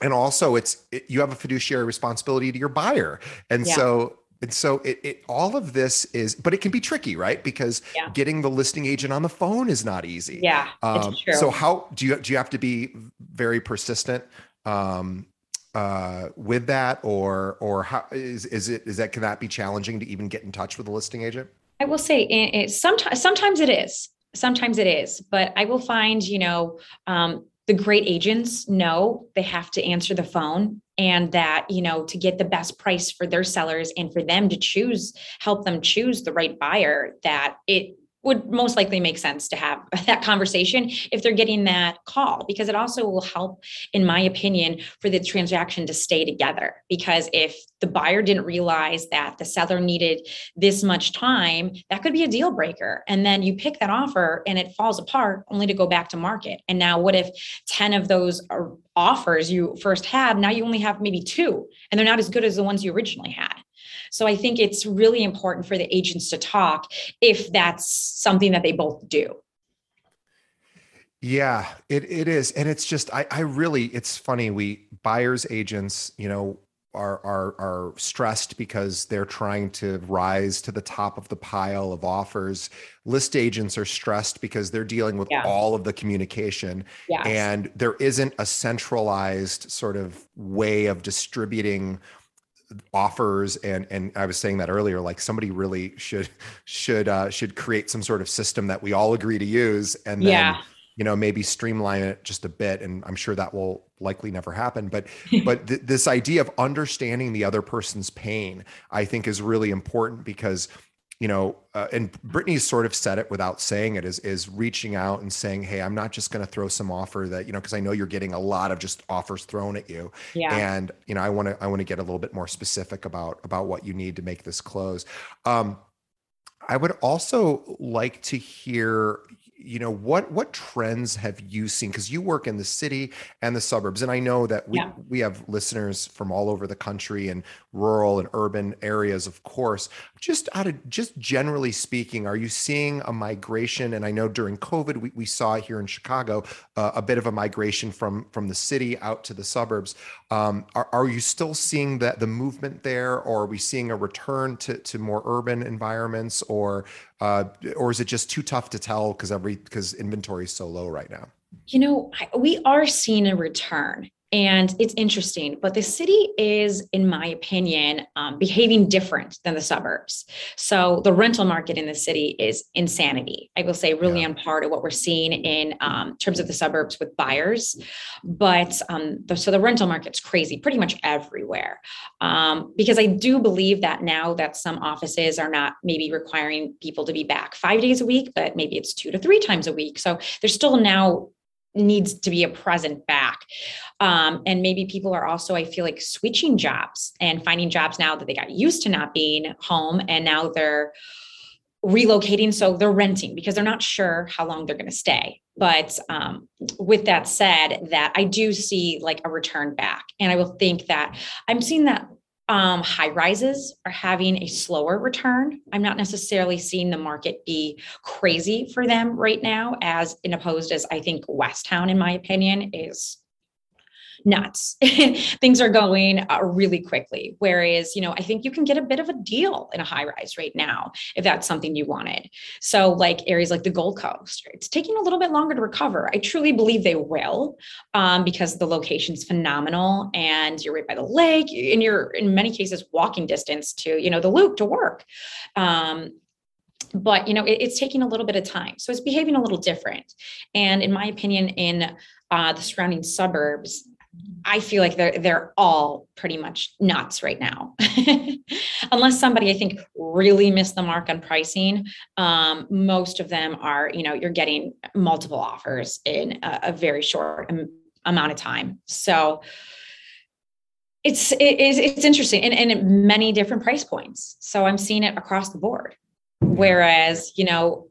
and also it's it, you have a fiduciary responsibility to your buyer and yeah. so and so it, it all of this is but it can be tricky right? Because yeah. getting the listing agent on the phone is not easy. Yeah um, true. so how do you do you have to be very persistent um, uh, with that? Or or how is is it is that can that be challenging to even get in touch with a listing agent? I will say it, it sometimes sometimes it is. Sometimes it is. But i will find you know um, the great agents know they have to answer the phone and that you know to get the best price for their sellers and for them to choose help them choose the right buyer that it would most likely make sense to have that conversation if they're getting that call because it also will help in my opinion for the transaction to stay together. Because if the buyer didn't realize that the seller needed this much time that could be a deal breaker. And then you pick that offer and it falls apart only to go back to market. And now what if 10 of those offers you first had now you only have maybe two and they're not as good as the ones you originally had so I think it's really important for the agents to talk if that's something that they both do. Yeah, it it is. And it's just I I really it's funny we buyers agents, you know, are are are stressed because they're trying to rise to the top of the pile of offers. List agents are stressed because they're dealing with yeah. all of the communication yes. and there isn't a centralized sort of way of distributing offers and and I was saying that earlier like somebody really should should uh should create some sort of system that we all agree to use and then yeah. you know maybe streamline it just a bit and I'm sure that will likely never happen but but th- this idea of understanding the other person's pain I think is really important because you know, uh, and Brittany's sort of said it without saying it is is reaching out and saying, "Hey, I'm not just going to throw some offer that you know, because I know you're getting a lot of just offers thrown at you, yeah. and you know, I want to I want to get a little bit more specific about about what you need to make this close." Um, I would also like to hear you know what what trends have you seen? Because you work in the city and the suburbs and i know that we Yeah. we have listeners from all over the country and rural and urban areas of course. Just out of just generally speaking are you seeing a migration? And i know during covid we, we saw here in chicago uh, a bit of a migration from from the city out to the suburbs are, are you still seeing that the movement there? Or are we seeing a return to, more urban environments? Or uh, or is it just too tough to tell because inventory is so low right now? You know, we are seeing a return and it's interesting, but the city is, in my opinion, um, behaving different than the suburbs. So the rental market in the city is insanity. I will say, really Yeah. on par to what we're seeing in um, terms of the suburbs with buyers. But um, the, so the rental market's crazy pretty much everywhere. Um, because I do believe that now that some offices are not maybe requiring people to be back five days a week, but maybe it's two to three times a week. So there's still now needs to be a present back. Um, and maybe people are also, I feel like, switching jobs and finding jobs now that they got used to not being home and now they're relocating. So they're renting because they're not sure how long they're going to stay. But um, with that said, that I do see like a return back. And I will think that I'm seeing that um, high rises are having a slower return. I'm not necessarily seeing the market be crazy for them right now, as in opposed as I think West Town, in my opinion, is nuts. Things are going uh, really quickly. Whereas, you know, I think you can get a bit of a deal in a high rise right now if that's something you wanted. So, like areas like the Gold Coast, it's taking a little bit longer to recover. I truly believe they will um, because the location's phenomenal and you're right by the lake and you're in many cases walking distance to, you know, the loop to work. Um, but you know it- it's taking a little bit of time so it's behaving a little different and in my opinion in uh, the surrounding suburbs i feel like they're they're all pretty much nuts right now. Unless somebody i think really missed the mark on pricing um, most of them are you know you're getting multiple offers in a, a very short am- amount of time. So it's it is it's interesting and, and at many different price points. So i'm seeing it across the board. Whereas, you know,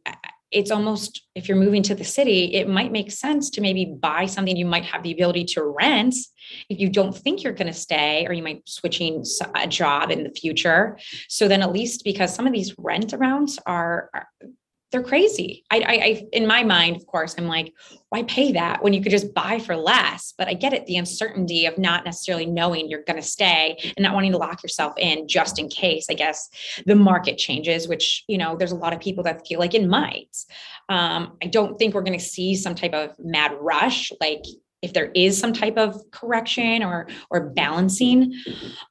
it's almost if you're moving to the city, it might make sense to maybe buy something you might have the ability to rent if you don't think you're going to stay, or you might switching a job in the future. So then, at least because some of these rent arounds are, are they're crazy. I, I, I, in my mind, of course, I'm like, why pay that when you could just buy for less? But I get it, the uncertainty of not necessarily knowing you're going to stay and not wanting to lock yourself in just in case. I guess the market changes, which, you know, there's a lot of people that feel like it might. Um, I don't think we're going to see some type of mad rush, like if there is some type of correction or or balancing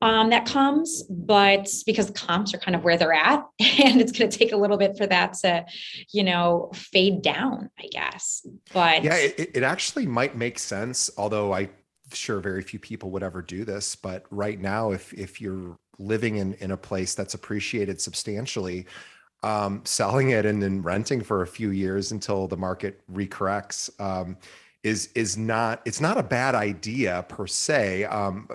um, that comes, but because comps are kind of where they're at, and it's going to take a little bit for that to, you know, fade down, I guess. But yeah it, it- it actually might make sense although i sure very few people would ever do this but right now if if you're living in in a place that's appreciated substantially um, selling it and then renting for a few years until the market recorrects um, is is not it's not a bad idea per se um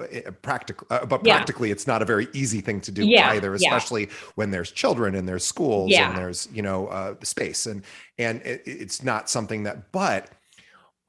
practically uh, but Yeah. practically it's not a very easy thing to do Yeah, either yeah. especially when there's children and there's schools Yeah. and there's you know uh, space and and it, it's not something that but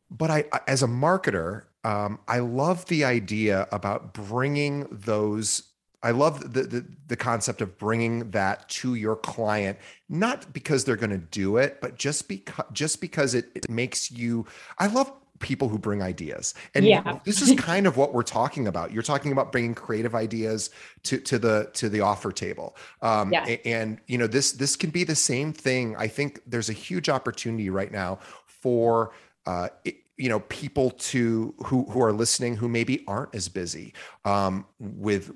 but I, I- as a marketer, um, I love the idea about bringing those. I love the, the the concept of bringing that to your client, not because they're going to do it, but just because just because it, it makes you. I love people who bring ideas, and Yeah. this is kind of what we're talking about. You're talking about bringing creative ideas to to the to the offer table, um, Yeah. and you know this this can be the same thing. I think there's a huge opportunity right now for uh, you know people to who who are listening who maybe aren't as busy um, with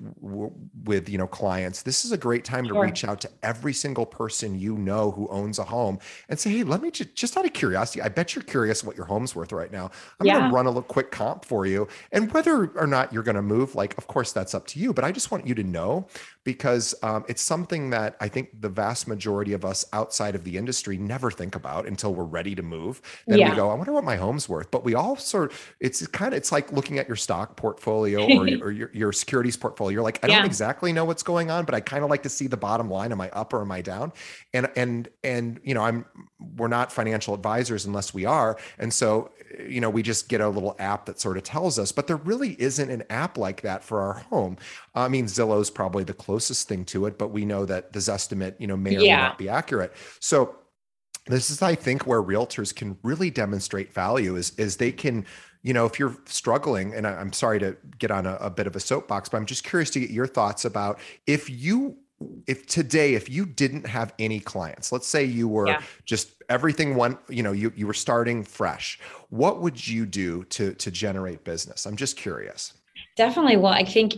with you know clients. This is a great time to reach out to every single person you know who owns a home and say, hey, let me just just out of curiosity. I bet you're curious what your home's worth right now. I'm going to run a little quick comp for you, and whether or not you're going to move, like of course that's up to you. But I just want you to know because um, it's something that I think the vast majority of us outside of the industry never think about until we're ready to move. Then Yeah. we go, I wonder what my home's worth. but we all sort of, it's kind of, it's like looking at your stock portfolio or, your, or your, your, securities portfolio. You're like, I yeah. don't exactly know what's going on, but I kind of like to see the bottom line. Am I up or am I down? And, and, and, you know, I'm, we're not financial advisors unless we are. And so, you know, we just get a little app that sort of tells us, but there really isn't an app like that for our home. I mean, Zillow is probably the closest thing to it, but we know that the Zestimate, you know, may or yeah. may not be accurate. So this is, I think, where realtors can really demonstrate value is, is they can, you know, if you're struggling, and I, am sorry to get on a, a bit of a soapbox, but I'm just curious to get your thoughts about if you if today if you didn't have any clients let's say you were yeah. just everything went you know you you were starting fresh what would you do to to generate business i'm just curious definitely well i think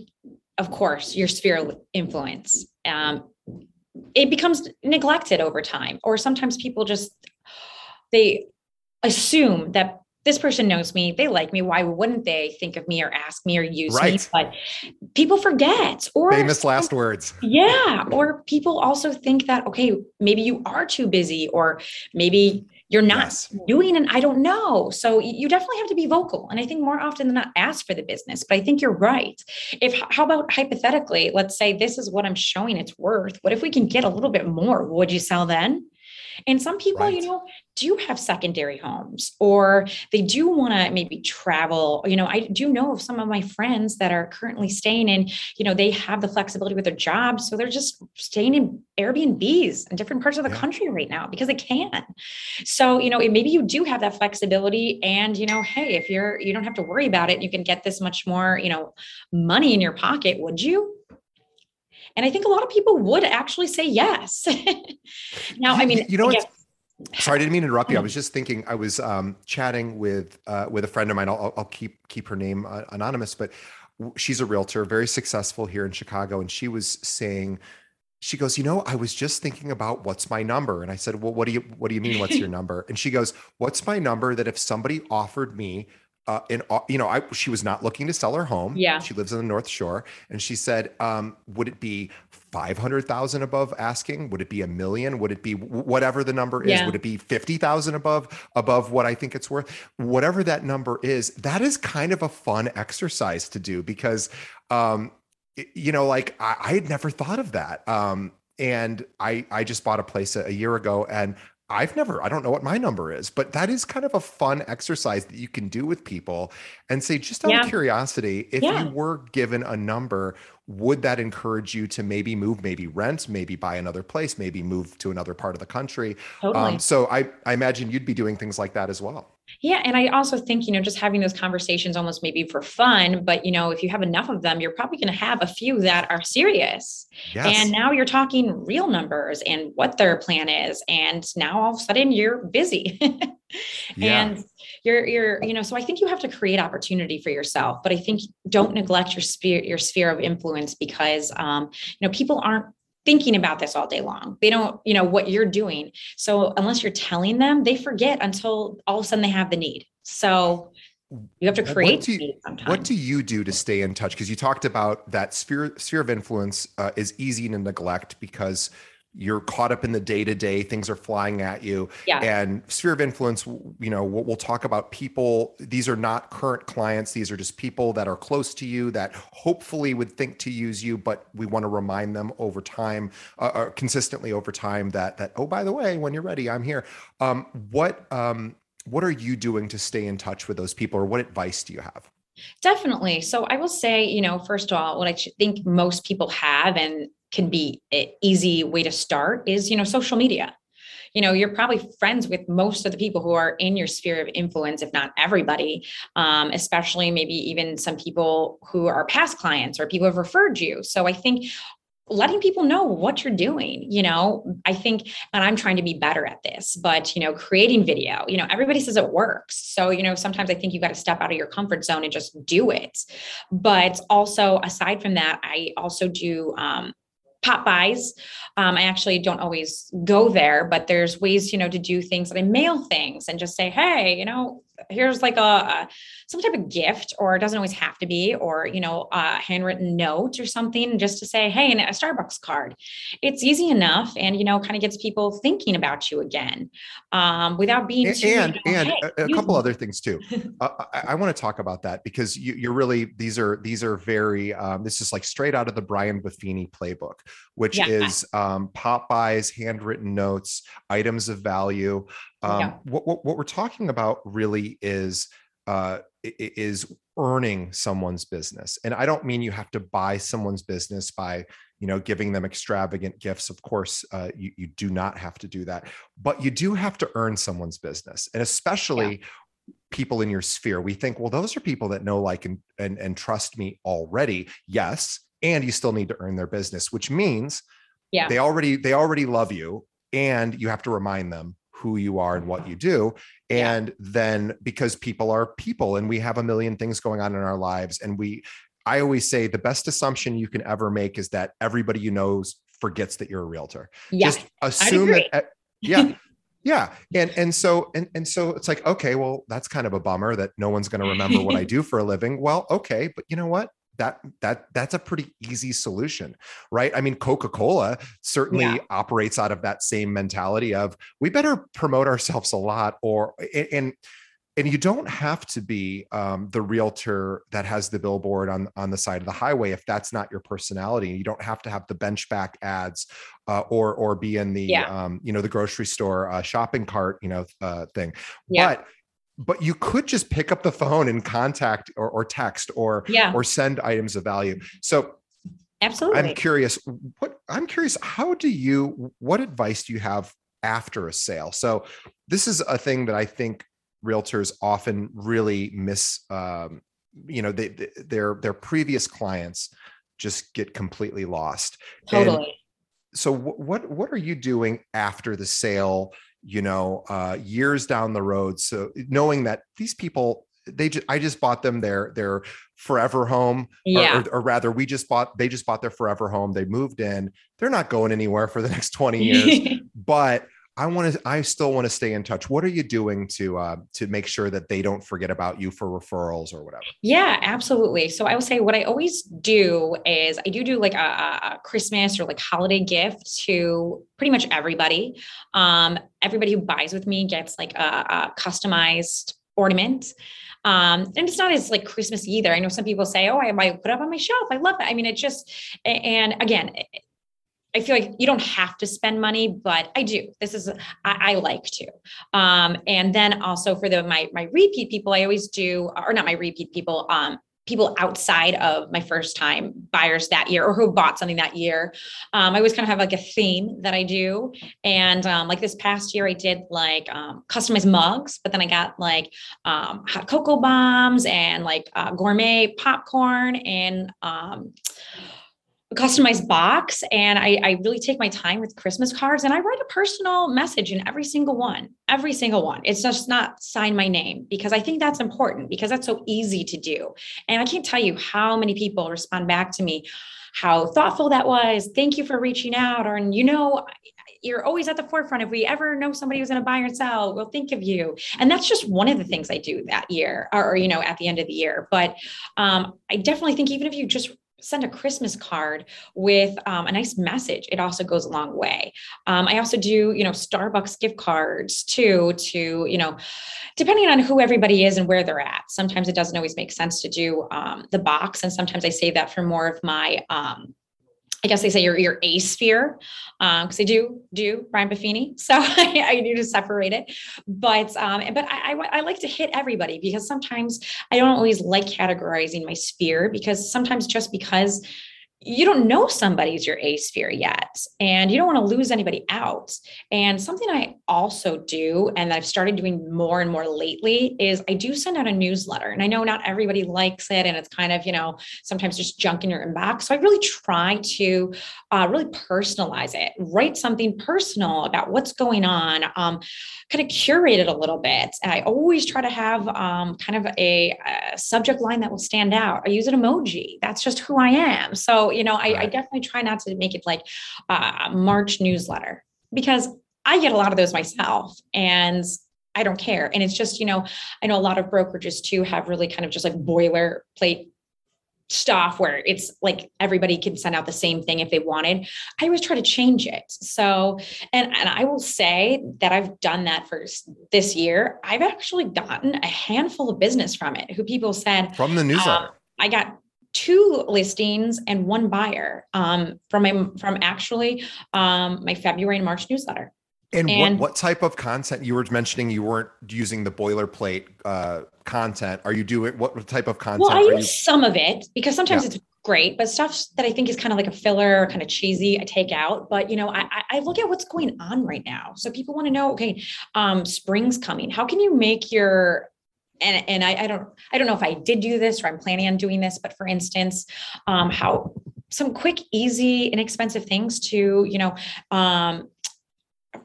of course your sphere of influence. Um, it becomes neglected over time or sometimes people just they assume that this person knows me they like me why wouldn't they think of me or ask me or use right. me but people forget or famous last words. Yeah or people also think that okay maybe you are too busy or maybe you're not yes. doing and i don't know. So you definitely have to be vocal and i think more often than not ask for the business but i think you're right. If how about hypothetically let's say this is what i'm showing it's worth what if we can get a little bit more? Would you sell then and some people, right. you know, do have secondary homes or they do want to maybe travel. You know, I do know of some of my friends that are currently staying in, you know, they have the flexibility with their jobs. So they're just staying in Airbnbs in different parts of the yeah. country right now because they can. So, you know, maybe you do have that flexibility and, you know, hey, if you're, you don't have to worry about it, you can get this much more, you know, money in your pocket. Would you? And I think a lot of people would actually say yes. now, I mean, you know, sorry, I didn't mean to interrupt you. I was just thinking. I was um, chatting with uh, with a friend of mine. I'll, I'll keep keep her name uh, anonymous, but she's a realtor, very successful here in Chicago, and she was saying she goes, you know, I was just thinking about what's my number. And I said, well, what do you, what do you mean? What's your number? And she goes, what's my number that if somebody offered me uh, in you know, I she was not looking to sell her home. Yeah, she lives on the North Shore, and she said, um, "Would it be five hundred thousand above asking? Would it be a million? Would it be whatever the number is? Yeah. Would it be fifty thousand above above what I think it's worth? Whatever that number is, that is kind of a fun exercise to do because, um, you know, like I, I had never thought of that. Um, and I I just bought a place a, a year ago, and I've never, I don't know what my number is, but that is kind of a fun exercise that you can do with people and say, just out yeah. of curiosity, if yeah. you were given a number, would that encourage you to maybe move, maybe rent, maybe buy another place, maybe move to another part of the country? Totally. Um, so I, I imagine you'd be doing things like that as well. Yeah. And I also think, you know, just having those conversations almost maybe for fun, but, you know, if you have enough of them, you're probably going to have a few that are serious. Yes. And now you're talking real numbers and what their plan is. And now all of a sudden you're busy. yeah. And you're, you're, you know, so I think you have to create opportunity for yourself, but I think don't neglect your sphere, your sphere of influence because, um, you know, people aren't thinking about this all day long. They don't, you know, what you're doing. So unless you're telling them, they forget until all of a sudden they have the need. So you have to create what do you, what do you do to stay in touch because you talked about that sphere sphere of influence uh, is easy to neglect because you're caught up in the day to day things are flying at you. Yeah. and sphere of influence you know we'll, we'll, talk about people. These are not current clients. These are just people that are close to you that hopefully would think to use you but we want to remind them over time uh, uh, consistently over time that that oh by the way when you're ready i'm here. Um, what um, what are you doing to stay in touch with those people or what advice do you have? Definitely. So I will say, you know, first of all, what I think most people have, and can be an easy way to start is you know social media. You know you're probably friends with most of the people who are in your sphere of influence if not everybody um, especially maybe even some people who are past clients or people have referred you. So i think letting people know what you're doing you know i think and i'm trying to be better at this but you know creating video you know everybody says it works. So you know sometimes i think you got to step out of your comfort zone and just do it. But also aside from that i also do um, pop-bys. Um, I actually don't always go there, but there's ways, you know, to do things that I mail things and just say, hey, you know, here's like a, a, some type of gift or it doesn't always have to be or you know a handwritten note or something just to say hey and a starbucks card. It's easy enough and you know kind of gets people thinking about you again um, without being too, and you know, and hey, a, a couple other things too. Uh, i, I want to talk about that because you, are really these are these are very um, this is like straight out of the brian buffini playbook which yeah. is um, pop-bys handwritten notes items of value um, yeah. what, what, what we're talking about really is uh, is earning someone's business, and I don't mean you have to buy someone's business by you know giving them extravagant gifts. Of course, uh, you you do not have to do that, but you do have to earn someone's business, and especially. Yeah. people in your sphere we think well those are people that know like and, and and trust me already yes and you still need to earn their business which means yeah they already they already love you and you have to remind them who you are and what you do. And then because people are people and we have a million things going on in our lives and we i always say the best assumption you can ever make is that everybody you know forgets that you're a realtor. Yeah, just assume that yeah. Yeah. And and so and and so it's like okay well that's kind of a bummer that no one's going to remember what i do for a living. Well okay but you know what that that that's a pretty easy solution right i mean coca-cola certainly yeah. operates out of that same mentality of we better promote ourselves a lot or and and you don't have to be um, the realtor that has the billboard on on the side of the highway if that's not your personality. You don't have to have the bench back ads uh, or or be in the yeah. um, you know the grocery store uh, shopping cart you know uh, thing. Yeah. But but you could just pick up the phone and contact or, or text or yeah. or send items of value. So absolutely. i'm curious what i'm curious how do you what advice do you have after a sale? So this is a thing that i think realtors often really miss um, you know they, they, their their previous clients just get completely lost. Totally. and so what what are you doing after the sale you know, uh, years down the road. So knowing that these people, they just, I just bought them their their forever home, yeah. or, or, or, rather, we just bought they just bought their forever home. They moved in. They're not going anywhere for the next twenty years, but I want to. I still want to stay in touch. What are you doing to uh, to make sure that they don't forget about you for referrals or whatever? Yeah, absolutely. So I would say what I always do is I do do like a, a Christmas or like holiday gift to pretty much everybody. Um, everybody who buys with me gets like a, a customized ornament. Um, and it's not as like Christmas either. I know some people say, "Oh, I might put up on my shelf." I love that. I mean, it just and again, I feel like you don't have to spend money, but I do. This is I, I like to. Um, and then also for the my my repeat people, I always do, or not my repeat people, um, people outside of my first time buyers that year or who bought something that year. Um, I always kind of have like a theme that I do. And um, like this past year, I did like um, customized mugs, but then I got like um, hot cocoa bombs and like uh, gourmet popcorn and um, customized box and I, I really take my time with christmas cards and i write a personal message in every single one every single one. It's just not sign my name because i think that's important because that's so easy to do. And i can't tell you how many people respond back to me how thoughtful that was. Thank you for reaching out or and you know you're always at the forefront. If we ever know somebody who's going to buy or sell we'll think of you. And that's just one of the things i do that year or, or you know at the end of the year. But um, i definitely think even if you just send a Christmas card with um, a nice message. It also goes a long way. Um, I also do, you know, Starbucks gift cards too, to, you know, depending on who everybody is and where they're at. Sometimes it doesn't always make sense to do um, the box. And sometimes I save that for more of my um, I guess they say your your A sphere, because um, I do do Brian Buffini, so I, I need to separate it. But um, but I, I, I like to hit everybody because sometimes I don't always like categorizing my sphere because sometimes just because you don't know somebody's your A sphere yet, and you don't want to lose anybody out. And something I also do, and I've started doing more and more lately, is I do send out a newsletter. And I know not everybody likes it, and it's kind of, you know, sometimes just junk in your inbox. So I really try to uh, really personalize it, write something personal about what's going on, um, kind of curate it a little bit. I always try to have um, kind of a, a subject line that will stand out. I use an emoji. That's just who I am. So you know, I, right. I definitely try not to make it like a March newsletter because I get a lot of those myself. And I don't care. And it's just, you know, I know a lot of brokerages too have really kind of just like boilerplate stuff where it's like everybody can send out the same thing if they wanted. I always try to change it. So, and, and I will say that I've done that for this year. I've actually gotten a handful of business from it who people said from the newsletter. Um, I got two listings and one buyer um, from my from actually um, my February and March newsletter. And, and what, what type of content you were mentioning? You weren't using the boilerplate uh, content. Are you doing what type of content? Well, I use you- some of it because sometimes yeah. it's great, but stuff that I think is kind of like a filler, kind of cheesy, I take out. But you know, I, I look at what's going on right now. So people want to know, okay, um, spring's coming. How can you make your and and I, I don't I don't know if I did do this or I'm planning on doing this, but for instance, um, how some quick, easy, inexpensive things to you know um,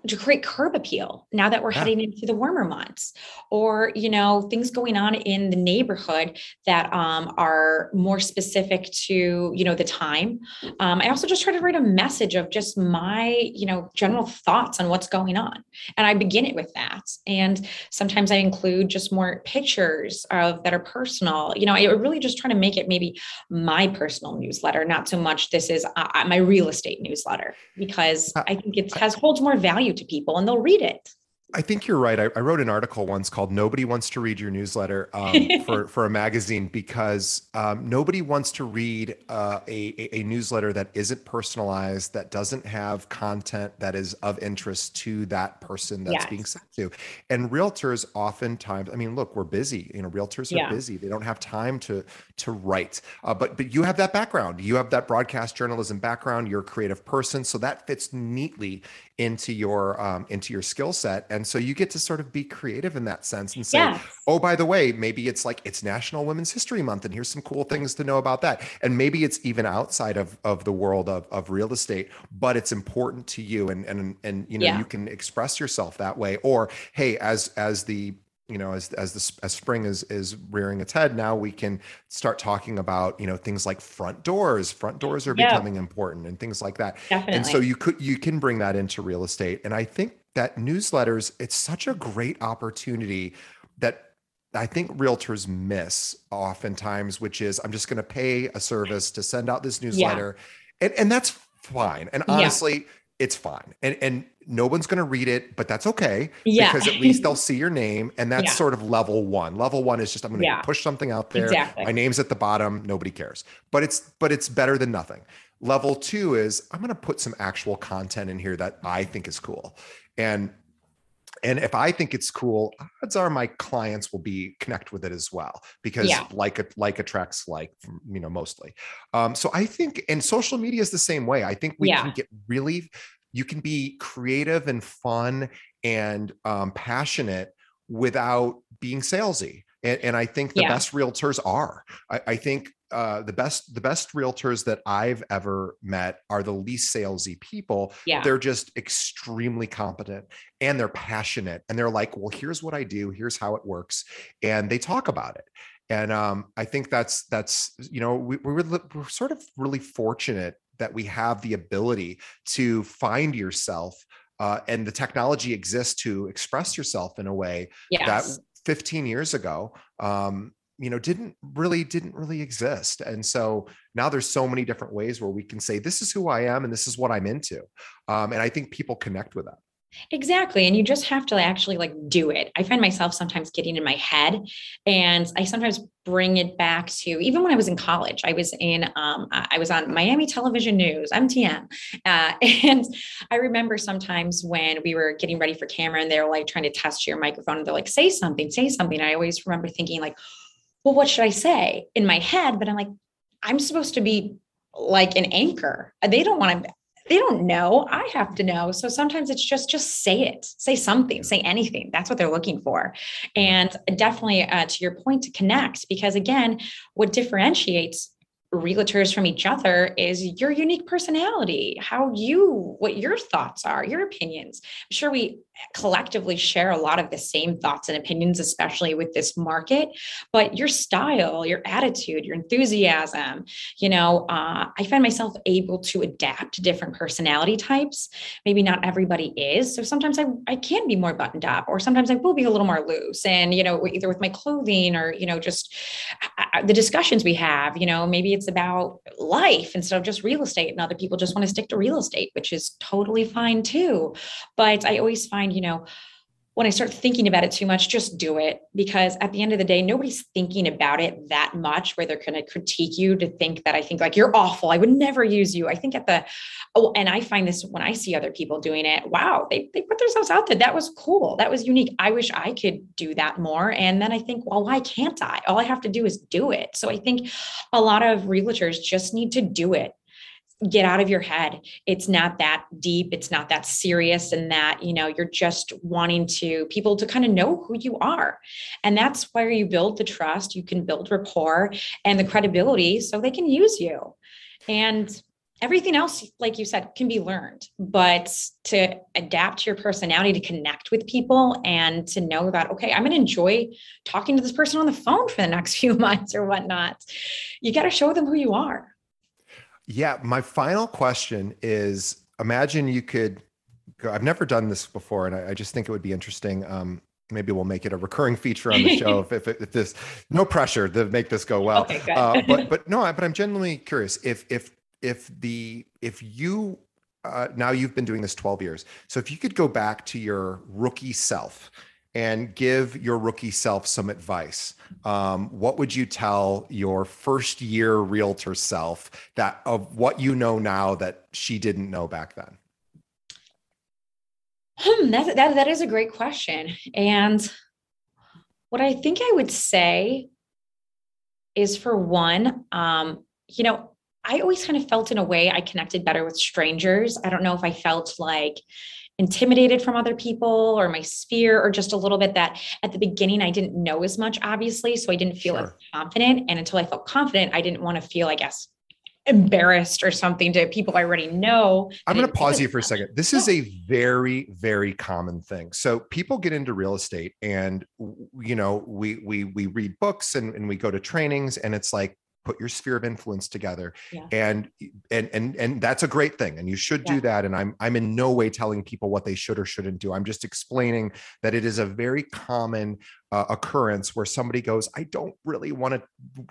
to create curb appeal now that we're yeah. heading into the warmer months or you know things going on in the neighborhood that um, are more specific to you know the time um, i also just try to write a message of just my you know general thoughts on what's going on and i begin it with that and sometimes i include just more pictures of that are personal you know i really just try to make it maybe my personal newsletter not so much this is uh, my real estate newsletter because i think it has holds more value value to people and they'll read it. I think you're right. I, I, wrote an article once called "Nobody Wants to Read Your Newsletter" um, for for a magazine because um, nobody wants to read uh, a, a newsletter that isn't personalized, that doesn't have content that is of interest to that person that's yes. being sent to. And realtors oftentimes, I mean, look, we're busy. You know, realtors are yeah. busy. They don't have time to to write. Uh, but but you have that background. You have that broadcast journalism background. You're a creative person, so that fits neatly into your um, into your skill set and so you get to sort of be creative in that sense and say yes. oh by the way maybe it's like it's national women's history month and here's some cool things to know about that and maybe it's even outside of of the world of, of real estate but it's important to you and and and you know yeah. you can express yourself that way or hey as as the you know as as the as spring is is rearing its head now we can start talking about you know things like front doors front doors are yeah. becoming important and things like that Definitely. and so you could you can bring that into real estate and i think that newsletters it's such a great opportunity that I think realtors miss oftentimes, which is I'm just going to pay a service to send out this newsletter, yeah. and and that's fine. And honestly, yeah. It's fine. And and no one's going to read it, but that's okay yeah. because at least they'll see your name. And that's yeah. sort of level one. Level one is just, I'm going to yeah. push something out there. Exactly. My name's at the bottom. Nobody cares, but it's, but it's better than nothing. Level two is I'm going to put some actual content in here that I think is cool. And, and if I think it's cool, odds are my clients will be connect with it as well because yeah. like like attracts like you know mostly. Um, so I think and social media is the same way. I think we yeah. can get really you can be creative and fun and um, passionate without being salesy. And, and I think the yeah. best realtors are. I, I think uh, the best the best realtors that I've ever met are the least salesy people. Yeah. They're just extremely competent and they're passionate and they're like, well, here's what I do, here's how it works, and they talk about it. And um, I think that's that's you know we, we're we're sort of really fortunate that we have the ability to find yourself uh, and the technology exists to express yourself in a way yes. that 15 years ago um, you know didn't really didn't really exist and so now there's so many different ways where we can say this is who i am and this is what i'm into um, and i think people connect with that Exactly. And you just have to actually like do it. I find myself sometimes getting in my head and I sometimes bring it back to even when I was in college, I was in, um, I was on Miami television news, MTN. Uh, and I remember sometimes when we were getting ready for camera and they were like trying to test your microphone and they're like, say something, say something. I always remember thinking like, well, what should I say in my head? But I'm like, I'm supposed to be like an anchor. They don't want to they don't know i have to know so sometimes it's just just say it say something say anything that's what they're looking for and definitely uh, to your point to connect because again what differentiates realtors from each other is your unique personality, how you, what your thoughts are, your opinions. I'm sure we collectively share a lot of the same thoughts and opinions, especially with this market, but your style, your attitude, your enthusiasm, you know, uh, I find myself able to adapt to different personality types. Maybe not everybody is. So sometimes I, I can be more buttoned up, or sometimes I will be a little more loose. And, you know, either with my clothing or, you know, just uh, the discussions we have, you know, maybe it's about life instead of just real estate. And other people just want to stick to real estate, which is totally fine too. But I always find find, you know, when I start thinking about it too much, just do it because at the end of the day, nobody's thinking about it that much where they're going to critique you to think that I think like you're awful. I would never use you. I think at the, oh, and I find this when I see other people doing it. Wow, they, they put themselves out there. That was cool. That was unique. I wish I could do that more. And then I think, well, why can't I? All I have to do is do it. So I think a lot of realtors just need to do it get out of your head. It's not that deep. It's not that serious and that you know you're just wanting to people to kind of know who you are. And that's where you build the trust. You can build rapport and the credibility so they can use you. And everything else like you said can be learned. But to adapt your personality to connect with people and to know that okay i'm going to enjoy talking to this person on the phone for the next few months or whatnot you got to show them who you are yeah, my final question is imagine you could go, I've never done this before, and I, I just think it would be interesting. Um, maybe we'll make it a recurring feature on the show if, if, if, this no pressure to make this go well okay, uh, but but no but i'm genuinely curious if if if the if you uh, now you've been doing this 12 years so if you could go back to your rookie self and give your rookie self some advice, um, what would you tell your first year realtor self that of what you know now that she didn't know back then? Hmm, that, that, that is a great question. And what I think I would say is for one, um, you know, I always kind of felt in a way I connected better with strangers. I don't know if I felt like intimidated from other people or my sphere or just a little bit that at the beginning I didn't know as much obviously so I didn't feel sure. as confident and until I felt confident I didn't want to feel I guess embarrassed or something to people I already know. I'm going to pause you for a second. This is a very very common thing. So people get into real estate and you know we we we read books and, and we go to trainings and it's like put your sphere of influence together yeah. and and and and that's a great thing and you should yeah. do that and i'm i'm in no way telling people what they should or shouldn't do i'm just explaining that it is a very common uh, occurrence where somebody goes i don't really want to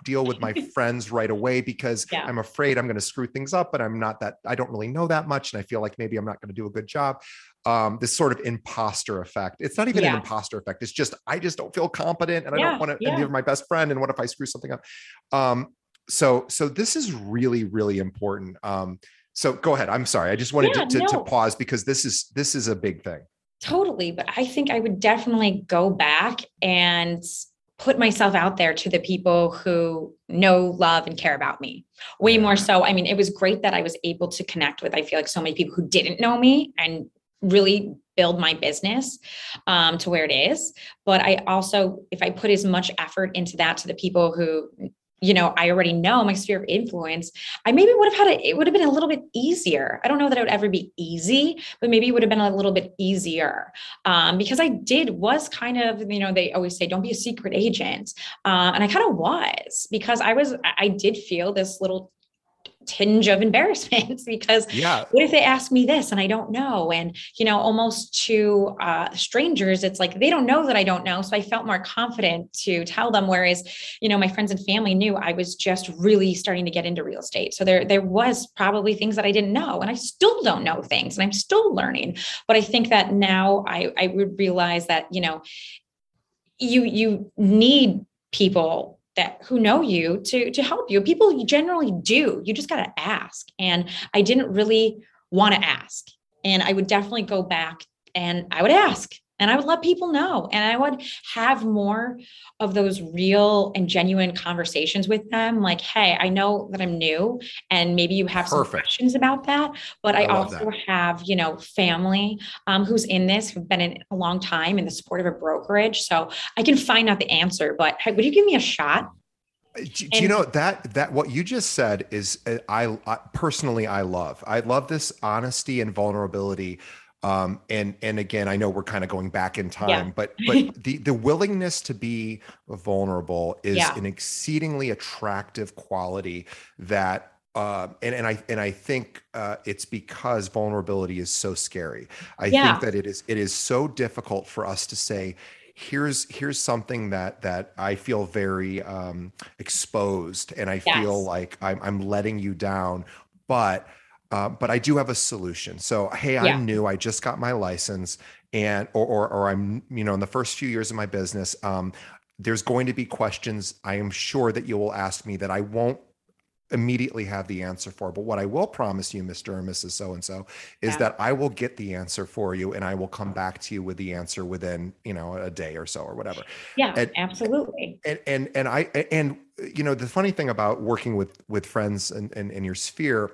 deal with my friends right away because yeah. i'm afraid i'm going to screw things up but i'm not that i don't really know that much and i feel like maybe i'm not going to do a good job um, this sort of imposter effect. It's not even yeah. an imposter effect. It's just I just don't feel competent, and yeah, I don't want to. Yeah. And you're my best friend, and what if I screw something up? Um, so so this is really really important um so go ahead i'm sorry i just wanted yeah, to, to, no. to pause because this is this is a big thing. Totally but i think i would definitely go back and put myself out there to the people who know love and care about me. Way more so i mean it was great that i was able to connect with i feel like so many people who didn't know me and really build my business um, to where it is. But i also if i put as much effort into that to the people who you know, I already know my sphere of influence, I maybe would have had it, it would have been a little bit easier. I don't know that it would ever be easy, but maybe it would have been a little bit easier um, because I did, was kind of, you know, they always say, don't be a secret agent. Uh, and I kind of was because I was, I did feel this little tinge of embarrassment because yeah. what if they ask me this and I don't know? And, you know, almost to uh, strangers, it's like they don't know that I don't know. So I felt more confident to tell them. Whereas, you know, my friends and family knew I was just really starting to get into real estate. So there, there was probably things that I didn't know. And I still don't know things and I'm still learning. But I think that now I, I would realize that, you know, you you need people that who know you to to help you. People generally do. You just got to ask. And i didn't really want to ask. And i would definitely go back and i would ask and I would let people know. And I would have more of those real and genuine conversations with them. Like, hey, I know that I'm new and maybe you have Perfect. some questions about that. But I, I also that. have, you know, family um, who's in this, who've been in a long time in the support of a brokerage. So I can find out the answer. But hey, would you give me a shot? do, do you know that that what you just said is uh, I, I personally I love. I love this honesty and vulnerability um, and and again, I know we're kind of going back in time, yeah. but but the the willingness to be vulnerable is yeah. an exceedingly attractive quality that uh, and and I and I think uh, it's because vulnerability is so scary. I yeah. think that it is it is so difficult for us to say, here's here's something that that I feel very um, exposed, and I yes. feel like I'm I'm letting you down, but uh, but I do have a solution. So, hey, I'm yeah. new. I just got my license, and or, or, or I'm you know in the first few years of my business. Um, there's going to be questions I am sure that you will ask me that I won't immediately have the answer for. But what I will promise you, Mr. and Mrs. So and so, is yeah. that I will get the answer for you and I will come back to you with the answer within, you know, a day or so or whatever. Yeah, and, absolutely. And and and I and you know, the funny thing about working with with friends and in, in, in your sphere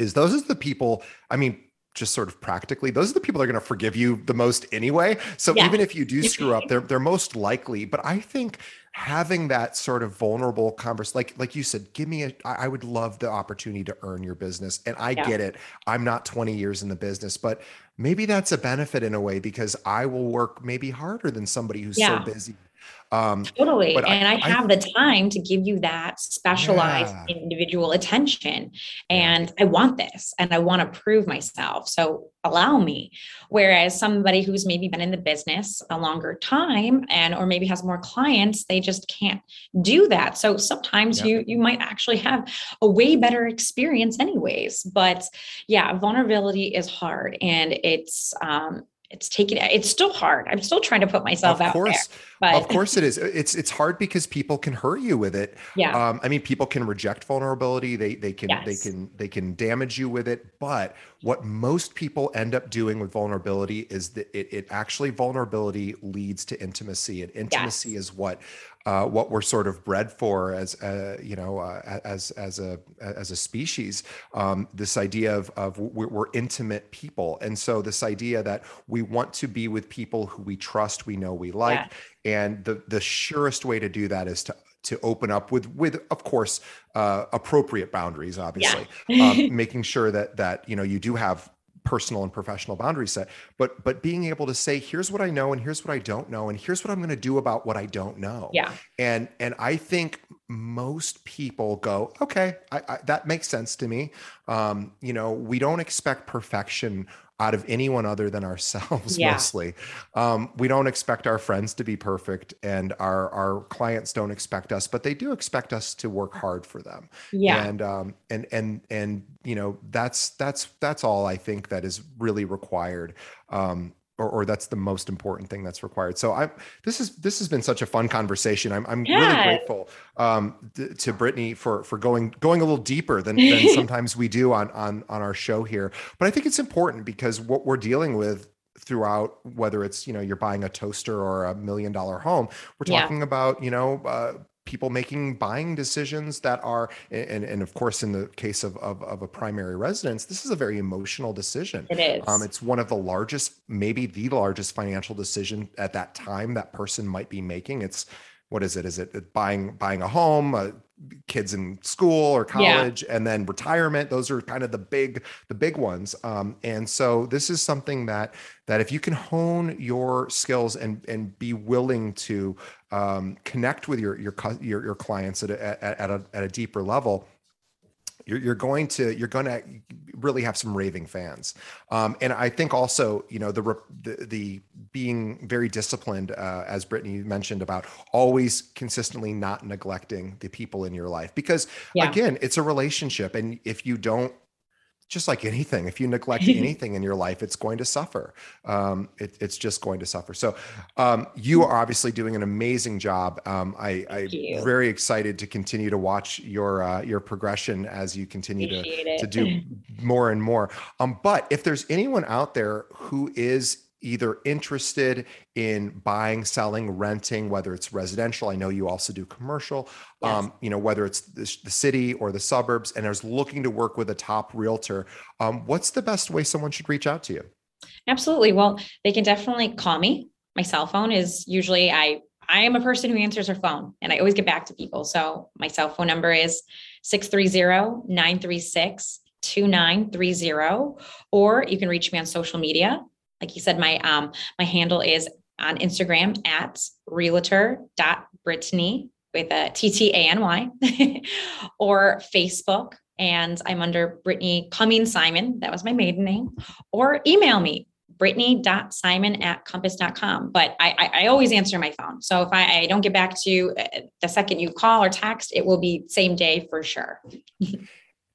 is those are the people, I mean, just sort of practically, those are the people that are going to forgive you the most anyway. So yeah. even if you do screw up, they're they're most likely. But I think having that sort of vulnerable converse, like like you said, give me a. I would love the opportunity to earn your business, and I yeah. get it. I'm not 20 years in the business, but maybe that's a benefit in a way because I will work maybe harder than somebody who's yeah. so busy um, totally. And I, I have I, the time to give you that specialized yeah. individual attention. And I want this and I want to prove myself. So allow me. Whereas somebody who's maybe been in the business a longer time and or maybe has more clients, they just can't do that. So sometimes yeah. you you might actually have a way better experience anyways. But yeah, vulnerability is hard and it's um it's taking it's still hard. I'm still trying to put myself of out course. there, but of course it is. It's it's hard because people can hurt you with it. Yeah. Um, i mean people can reject vulnerability. They they can yes. they can they can damage you with it. But what most people end up doing with vulnerability is that it, it actually vulnerability leads to intimacy and intimacy yes. is what uh, what we're sort of bred for as uh, you know uh, as as a as a species. Um, this idea of of we're, we're, intimate people, and so this idea that we want to be with people who we trust, we know, we like, yeah. and the the surest way to do that is to to open up with with of course uh, appropriate boundaries obviously yeah. um, making sure that that you know you do have personal and professional boundary set but but being able to say here's what i know and here's what i don't know and here's what i'm going to do about what i don't know. Yeah. And and i think most people go okay I, I, that makes sense to me. Um, you know we don't expect perfection out of anyone other than ourselves yeah. mostly. Um, we don't expect our friends to be perfect and our our clients don't expect us but they do expect us to work hard for them. Yeah. And um and and and you know that's that's that's all i think that is really required. Um or, or that's the most important thing that's required. So I this is this has been such a fun conversation. I'm I'm yeah. really grateful um, th- to Brittany for for going going a little deeper than, than sometimes we do on on on our show here. But I think it's important because what we're dealing with throughout whether it's you know you're buying a toaster or a million dollar home we're talking yeah. about you know uh, people making buying decisions that are and, and of course in the case of, of, of a primary residence this is a very emotional decision. It is. Um, it's one of the largest maybe the largest financial decision at that time that person might be making. It's what is it? Is it buying buying a home uh, kids in school or college yeah. and then retirement those are kind of the big the big ones um, and so this is something that that if you can hone your skills and and be willing to um, connect with your your your, your clients at a, at, at, a, at a deeper level you're, you're going to you're going to really have some raving fans um, and i think also you know the the, the being very disciplined uh, as brittany mentioned about always consistently not neglecting the people in your life because yeah. again it's a relationship and if you don't just like anything if you neglect anything in your life it's going to suffer. Um, it, it's just going to suffer. So um, you are obviously doing an amazing job. Um, I, i'm very excited to continue to watch your uh, your progression as you continue to, to do more and more. Um, but if there's anyone out there who is either interested in buying, selling, renting, whether it's residential. I know you also do commercial. Yes. Um, you know whether it's the, the, city or the suburbs, and is looking to work with a top realtor. Um, what's the best way someone should reach out to you? Absolutely. Well, they can definitely call me. My cell phone is usually I I am a person who answers her phone and I always get back to people. So my cell phone number is 630 936 2930. Or you can reach me on social media. Like you said, my um, my handle is on Instagram at realtor.brittany with a T T A N Y or Facebook. And I'm under Brittany Cummings Simon. That was my maiden name. Or email me, brittany.simon at compass.com. But I, I, I, always answer my phone. So if I, I don't get back to you uh, the second you call or text, it will be same day for sure.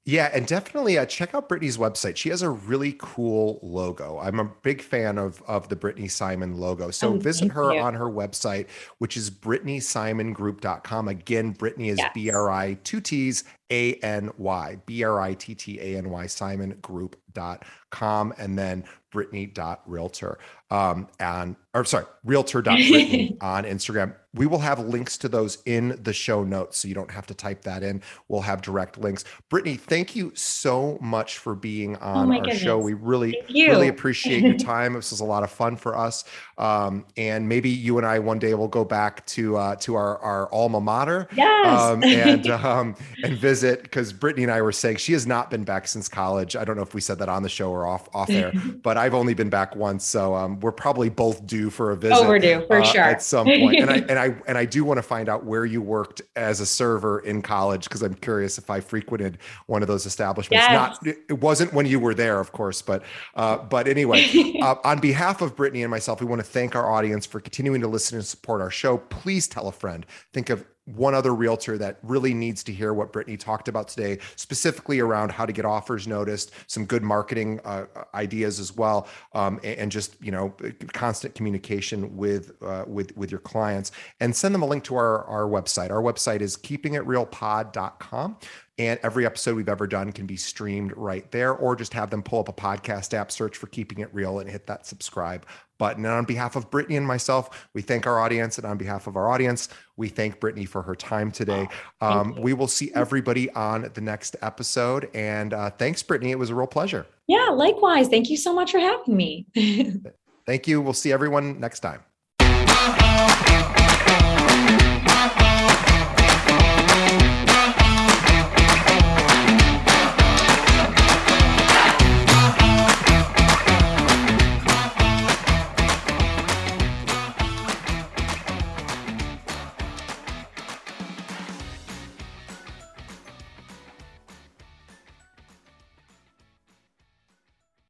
Yeah, and definitely uh, check out Brittany's website. She has a really cool logo. I'm a big fan of of the Brittany Simon logo. So oh, visit her you. on her website, which is BrittanySimonGroup.com. Again, Brittany is yes. B R I two T's A N Y B R I T T A N Y Simon Group.com, and then Brittany.realtor um, and or sorry, Realtor dot realtor.brittany on Instagram. We will have links to those in the show notes, so you don't have to type that in. We'll have direct links. Brittany, thank you so much for being oh on oh our goodness. show. We really, really appreciate your time. this was a lot of fun for us. Um, and maybe you and I one day will go back to uh, to our, our alma mater yes. um, and um, and visit because Brittany and I were saying she has not been back since college. I don't know if we said that on the show or off off there, but I've only been back once, so um, we're probably both due for a visit. Overdue for uh, sure at some point. And I and I and I do want to find out where you worked as a server in college because I'm curious if I frequented one of those establishments. Yes. Not it wasn't when you were there, of course, but uh, but anyway, uh, on behalf of Brittany and myself, we want to thank our audience for continuing to listen and support our show. Please tell a friend. Think of one other realtor that really needs to hear what Brittany talked about today, specifically around how to get offers noticed, some good marketing uh, ideas as well, um, and, just you know constant communication with uh, with with your clients, and send them a link to our our website. Our website is keepingitrealpod.com. And every episode we've ever done can be streamed right there, or just have them pull up a podcast app, search for Keeping It Real, and hit that subscribe button. And on behalf of Brittany and myself, we thank our audience. And on behalf of our audience, we thank Brittany for her time today. Oh, um, we will see everybody on the next episode. And uh, thanks, Brittany. It was a real pleasure. Yeah, likewise. Thank you so much for having me. thank you. We'll see everyone next time.